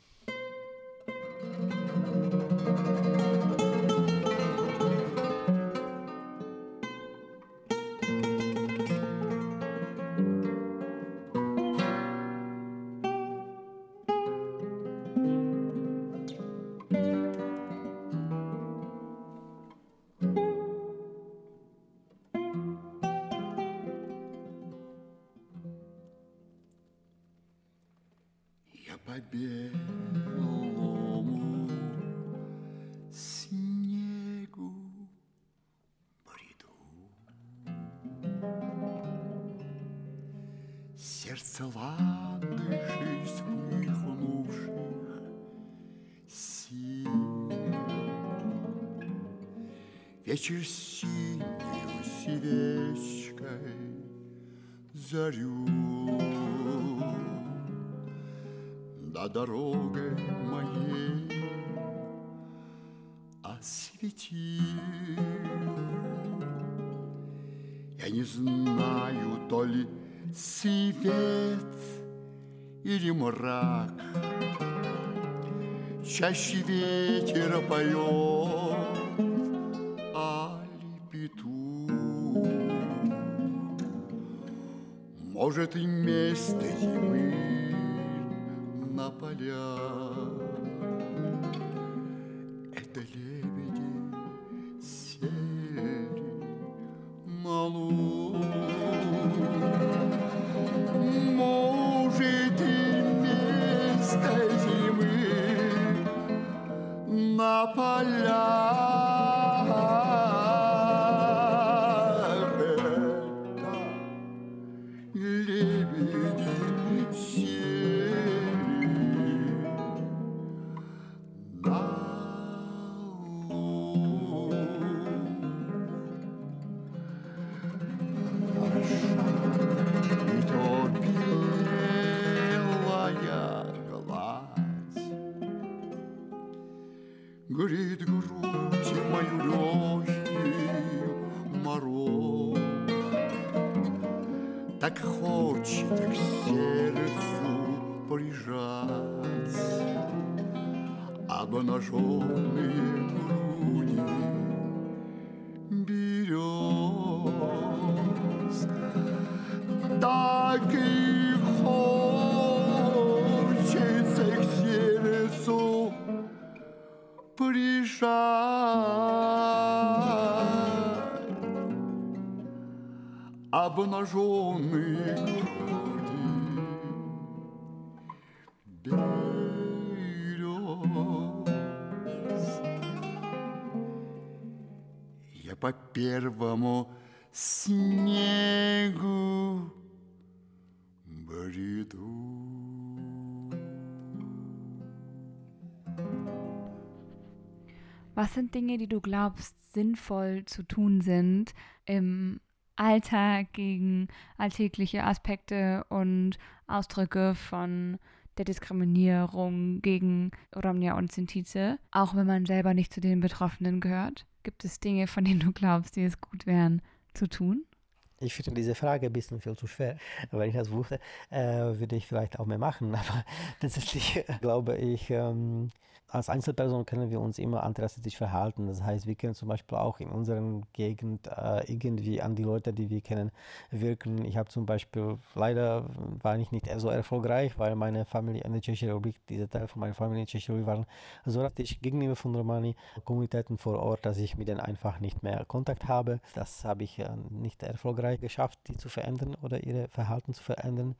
Чаще ветер поет, али петух. Может, и место зимы на полях. Was sind Dinge, die du glaubst, sinnvoll zu tun sind im Alltag gegen alltägliche Aspekte und Ausdrücke von der Diskriminierung gegen Romnia und Sintize, auch wenn man selber nicht zu den Betroffenen gehört? Gibt es Dinge, von denen du glaubst, die es gut wären zu tun? Ich finde diese Frage ein bisschen viel zu schwer. Wenn ich das wusste, äh, würde ich vielleicht auch mehr machen. Aber tatsächlich äh, glaube ich, ähm, als Einzelperson können wir uns immer antirassistisch verhalten. Das heißt, wir können zum Beispiel auch in unserer Gegend äh, irgendwie an die Leute, die wir kennen, wirken. Ich habe zum Beispiel, leider war ich nicht so erfolgreich, weil meine Familie in der Tschechischen Republik, dieser Teil von meiner Familie in der Tschechischen Republik waren so rassistisch gegenüber von Romani-Kommunitäten vor Ort, dass ich mit denen einfach nicht mehr Kontakt habe. Das habe ich nicht erfolgreich geschafft, die zu verändern oder ihre Verhalten zu verändern.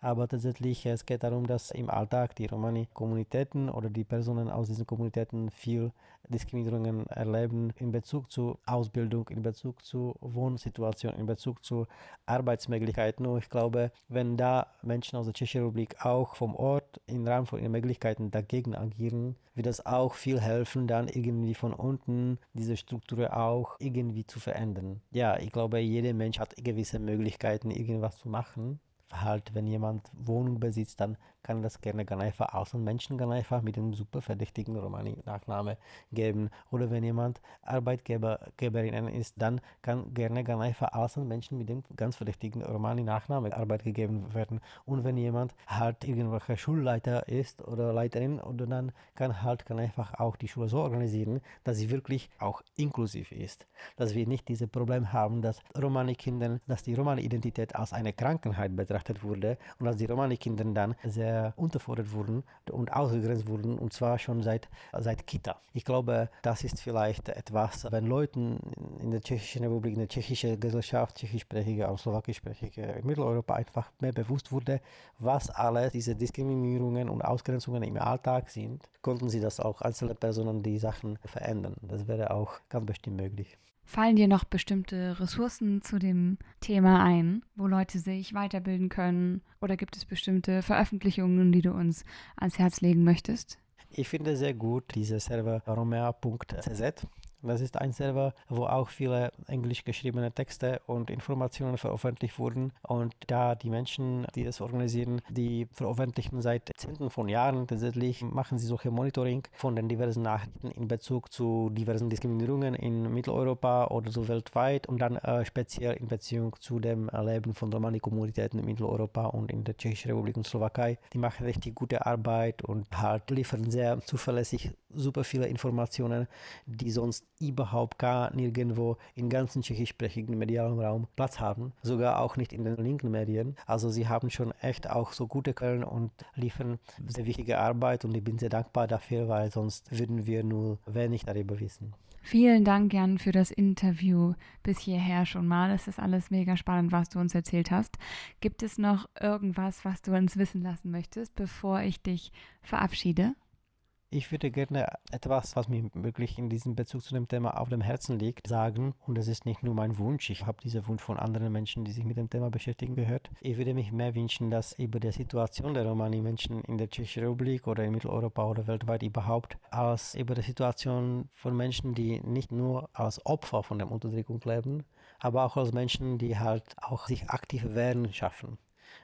Aber tatsächlich, es geht darum, dass im Alltag die Romani-Kommunitäten oder die Personen aus diesen Kommunitäten viel Diskriminierungen erleben in Bezug zu Ausbildung, in Bezug zu Wohnsituation, in Bezug zu Arbeitsmöglichkeiten. Und ich glaube, wenn da Menschen aus der Tschechischen Republik auch vom Ort im Rahmen von ihren Möglichkeiten dagegen agieren, wird das auch viel helfen, dann irgendwie von unten diese Struktur auch irgendwie zu verändern. Ja, ich glaube, jeder Mensch hat gewisse Möglichkeiten, irgendwas zu machen. Halt, wenn jemand Wohnung besitzt, dann kann das gerne ganz einfach Außenmenschen ganz einfach mit dem super verdächtigen Romani-Nachname geben. Oder wenn jemand Arbeitgeberin ist, dann kann gerne ganz einfach Außenmenschen mit dem ganz verdächtigen Romani-Nachname Arbeit gegeben werden. Und wenn jemand halt irgendwelcher Schulleiter ist oder Leiterin, oder dann kann halt einfach auch die Schule so organisieren, dass sie wirklich auch inklusiv ist. Dass wir nicht dieses Problem haben, dass Romani-Kinder, dass die Romani-Identität als eine Krankheit betrachtet wurde und dass die Romani-Kinder dann sehr unterfordert wurden und ausgegrenzt wurden und zwar schon seit, seit Kita. Ich glaube, das ist vielleicht etwas, wenn Leuten in der Tschechischen Republik, in der tschechischen Gesellschaft, tschechischsprachige und slowakischsprachige in Mitteleuropa einfach mehr bewusst wurde, was alles diese Diskriminierungen und Ausgrenzungen im Alltag sind, konnten sie das auch einzelne Personen die Sachen verändern. Das wäre auch ganz bestimmt möglich. Fallen dir noch bestimmte Ressourcen zu dem Thema ein, wo Leute sich weiterbilden können? Oder gibt es bestimmte Veröffentlichungen, die du uns ans Herz legen möchtest? Ich finde sehr gut diese Server romea.cz. Das ist ein Server, wo auch viele englisch geschriebene Texte und Informationen veröffentlicht wurden. Und da die Menschen, die das organisieren, die veröffentlichen seit Zehnten von Jahren tatsächlich, machen sie solche Monitoring von den diversen Nachrichten in Bezug zu diversen Diskriminierungen in Mitteleuropa oder so weltweit und dann äh, speziell in Beziehung zu dem Leben von Romani-Kommunitäten in Mitteleuropa und in der Tschechischen Republik und Slowakei. Die machen richtig gute Arbeit und halt liefern sehr zuverlässig super viele Informationen, die sonst überhaupt gar nirgendwo im ganzen tschechischsprachigen medialen Raum Platz haben, sogar auch nicht in den linken Medien. Also sie haben schon echt auch so gute Quellen und liefern sehr wichtige Arbeit und ich bin sehr dankbar dafür, weil sonst würden wir nur wenig darüber wissen. Vielen Dank, Jan, für das Interview bis hierher schon mal. Es ist alles mega spannend, was du uns erzählt hast. Gibt es noch irgendwas, was du uns wissen lassen möchtest, bevor ich dich verabschiede? Ich würde gerne etwas, was mir wirklich in diesem Bezug zu dem Thema auf dem Herzen liegt, sagen. Und das ist nicht nur mein Wunsch. Ich habe diesen Wunsch von anderen Menschen, die sich mit dem Thema beschäftigen, gehört. Ich würde mich mehr wünschen, dass über die Situation der Romani-Menschen in der Tschechischen Republik oder in Mitteleuropa oder weltweit überhaupt, als über die Situation von Menschen, die nicht nur als Opfer von der Unterdrückung leben, aber auch als Menschen, die halt auch sich aktiv wehren schaffen.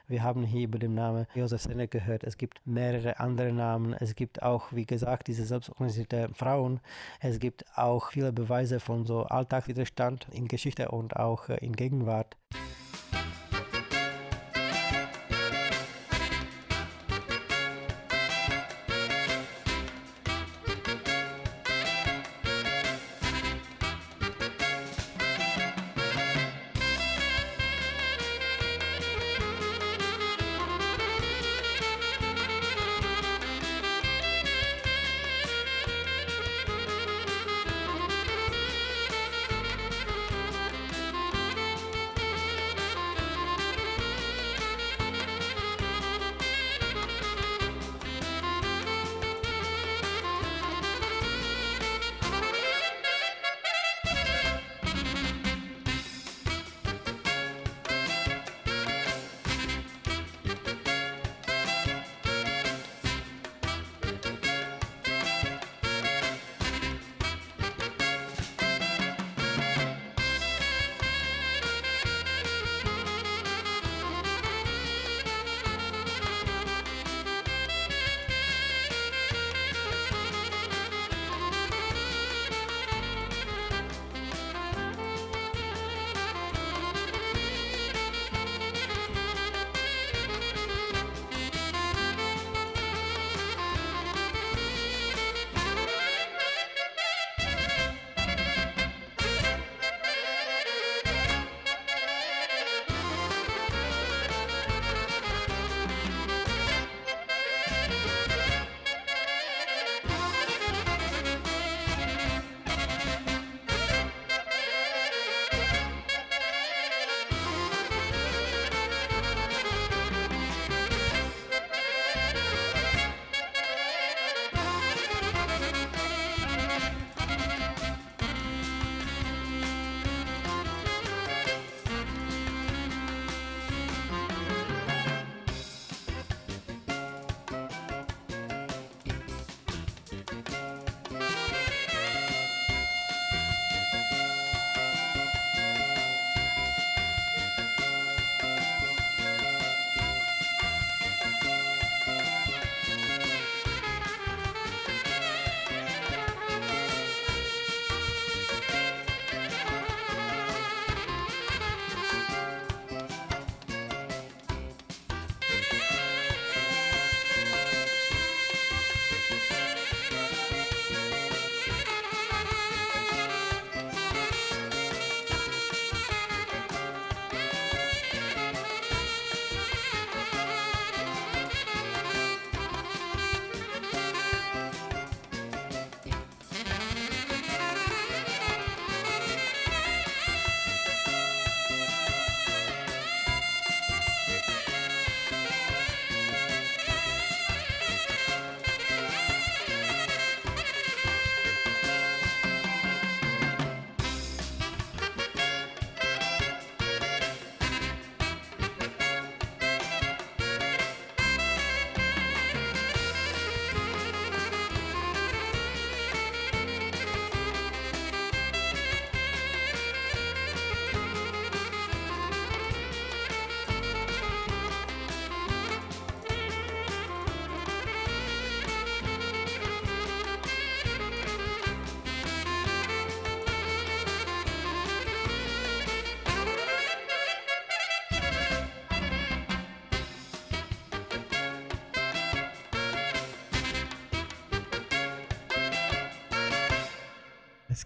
Wir haben hier über den Namen Josef Senne gehört. Es gibt mehrere andere Namen. Es gibt auch, wie gesagt, diese selbstorganisierte Frauen. Es gibt auch viele Beweise von so Alltagswiderstand in Geschichte und auch äh, in Gegenwart.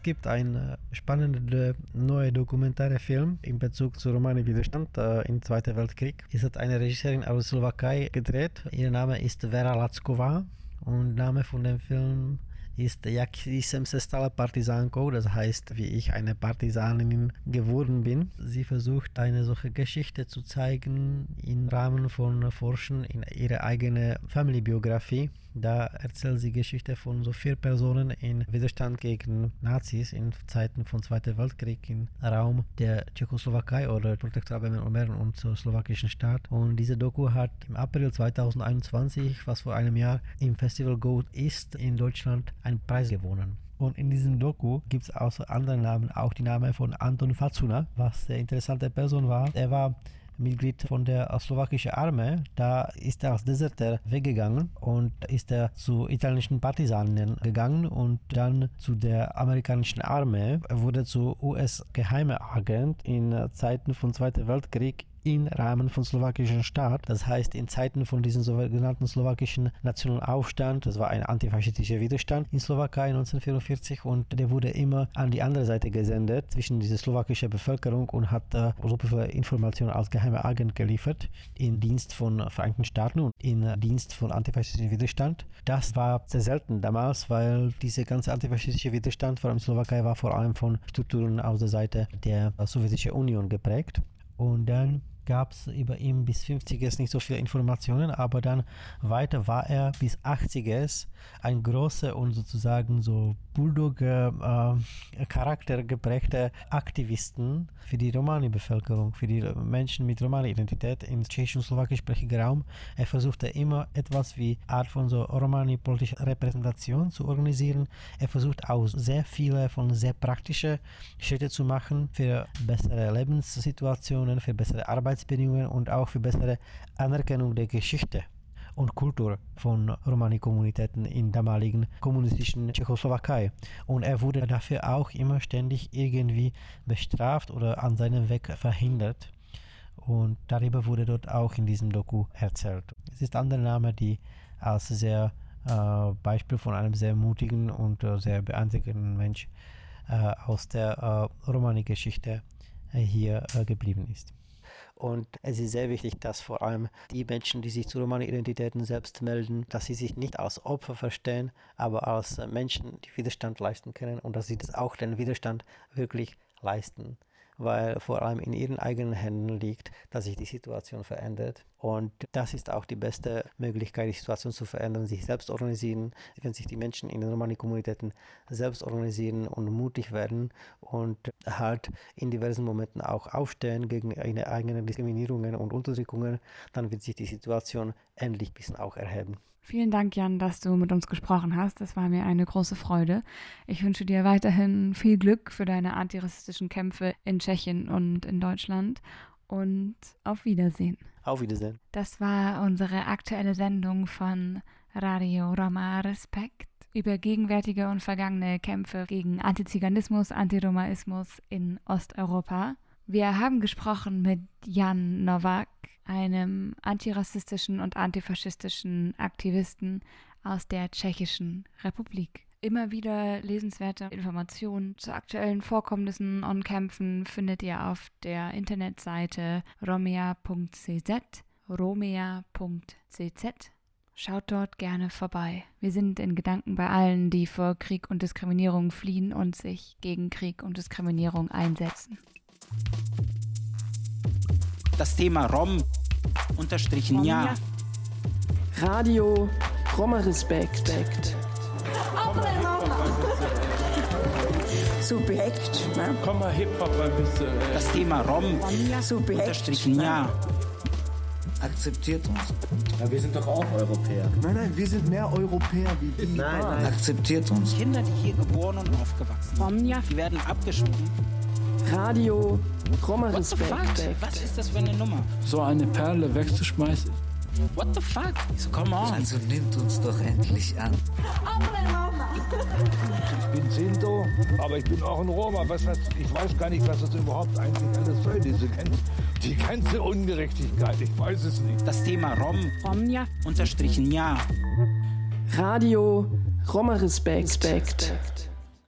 Gibt einen spannenden neuen Dokumentarfilm in Bezug zu Romani-Widerstand äh, im Zweiten Weltkrieg. Es hat eine Regisseurin aus Slowakei gedreht. Ihr Name ist Vera Lacková und Name von dem Film ist Jak jsem se stala Partizánkou, das heißt, wie ich eine Partisanin geworden bin. Sie versucht eine solche Geschichte zu zeigen im Rahmen von Forschen in ihre eigene Family-Biografie. Da erzählt sie Geschichte von so vier Personen in Widerstand gegen Nazis in Zeiten von Zweiten Weltkrieg im Raum der Tschechoslowakei oder Protektorat Böhmen und zur slowakischen Staat. Und diese Doku hat im April 2021, was vor einem Jahr im Festival Go ist in Deutschland, einen Preis gewonnen. Und in diesem Doku gibt es außer anderen Namen auch die Namen von Anton Facuna, was eine interessante Person war. Er war Mitglied von der slowakischen Armee. Da ist er als Deserter weggegangen und ist er zu italienischen Partisanen gegangen und dann zu der amerikanischen Armee. Er wurde zu US-Geheimagent in Zeiten von Zweiten Weltkrieg im Rahmen von slowakischen Staat. Das heißt, in Zeiten von diesem sogenannten slowakischen nationalen Aufstand, das war ein antifaschistischer Widerstand in Slowakei 1944 und der wurde immer an die andere Seite gesendet, zwischen diese slowakische Bevölkerung und hat äh, so viele Informationen als geheimer Agent geliefert, in Dienst von Vereinigten Staaten und in Dienst von antifaschistischen Widerstand. Das war sehr selten damals, weil diese ganze antifaschistische Widerstand, vor allem in Slowakei, war vor allem von Strukturen aus der Seite der Sowjetischen Union geprägt. Und dann gab es über ihn bis 50er nicht so viele Informationen, aber dann weiter war er bis 80er ein großer und sozusagen so Bulldog-Charakter äh, geprägter Aktivisten für die Romani-Bevölkerung, für die Menschen mit Romani-Identität im tschechisch- und slowakischsprachigen Raum. Er versuchte immer etwas wie Art von so Romani-politischer Repräsentation zu organisieren. Er versucht auch sehr viele von sehr praktischen Schritte zu machen für bessere Lebenssituationen, für bessere Arbeitsbedingungen und auch für bessere Anerkennung der Geschichte und Kultur von Romani-Kommunitäten in damaligen kommunistischen Tschechoslowakei. Und er wurde dafür auch immer ständig irgendwie bestraft oder an seinem Weg verhindert. Und darüber wurde dort auch in diesem Doku erzählt. Es ist andere Name, die als sehr äh, Beispiel von einem sehr mutigen und äh, sehr beeindruckenden Mensch äh, aus der äh, Romani-Geschichte äh, hier äh, geblieben ist. Und es ist sehr wichtig, dass vor allem die Menschen, die sich zu Romani-Identitäten selbst melden, dass sie sich nicht als Opfer verstehen, aber als Menschen, die Widerstand leisten können und dass sie das auch den Widerstand wirklich leisten weil vor allem in ihren eigenen Händen liegt, dass sich die Situation verändert. Und das ist auch die beste Möglichkeit, die Situation zu verändern, sich selbst organisieren, wenn sich die Menschen in den Romani-Kommunitäten selbst organisieren und mutig werden und halt in diversen Momenten auch aufstehen gegen ihre eigenen Diskriminierungen und Unterdrückungen, dann wird sich die Situation endlich ein bisschen auch erheben. Vielen Dank, Jan, dass du mit uns gesprochen hast. Das war mir eine große Freude. Ich wünsche dir weiterhin viel Glück für deine antirassistischen Kämpfe in Tschechien und in Deutschland. Und auf Wiedersehen. Auf Wiedersehen. Das war unsere aktuelle Sendung von Radio Roma Respekt über gegenwärtige und vergangene Kämpfe gegen Antiziganismus, Antiromaismus in Osteuropa. Wir haben gesprochen mit Jan Nowak, einem antirassistischen und antifaschistischen Aktivisten aus der Tschechischen Republik. Immer wieder lesenswerte Informationen zu aktuellen Vorkommnissen und Kämpfen findet ihr auf der Internetseite romea.cz, romea.cz. Schaut dort gerne vorbei. Wir sind in Gedanken bei allen, die vor Krieg und Diskriminierung fliehen und sich gegen Krieg und Diskriminierung einsetzen. Das Thema Rom unterstrichen ja. Radio Roma Respekt. Subjekt, ne? Komm mal Hip-Hop ein bisschen. Äh. Das Thema Rom Subjekt. unterstrichen ja. Akzeptiert uns. Ja, wir sind doch auch Europäer. Nein, nein, wir sind mehr Europäer wie die. Nein, nein. Akzeptiert uns. Kinder, die hier geboren und aufgewachsen sind, die werden abgeschoben. Radio Roma What the fuck? Respekt. Was ist das für eine Nummer? So eine Perle wegzuschmeißen. What the fuck? So, come on. Also nimmt uns doch endlich an. Ich bin Sinto, aber ich bin auch ein Roma. Was das, ich weiß gar nicht, was das überhaupt eigentlich alles soll, diese ganze, die ganze Ungerechtigkeit. Ich weiß es nicht. Das Thema Rom unterstrichen ja. Radio Roma Respekt.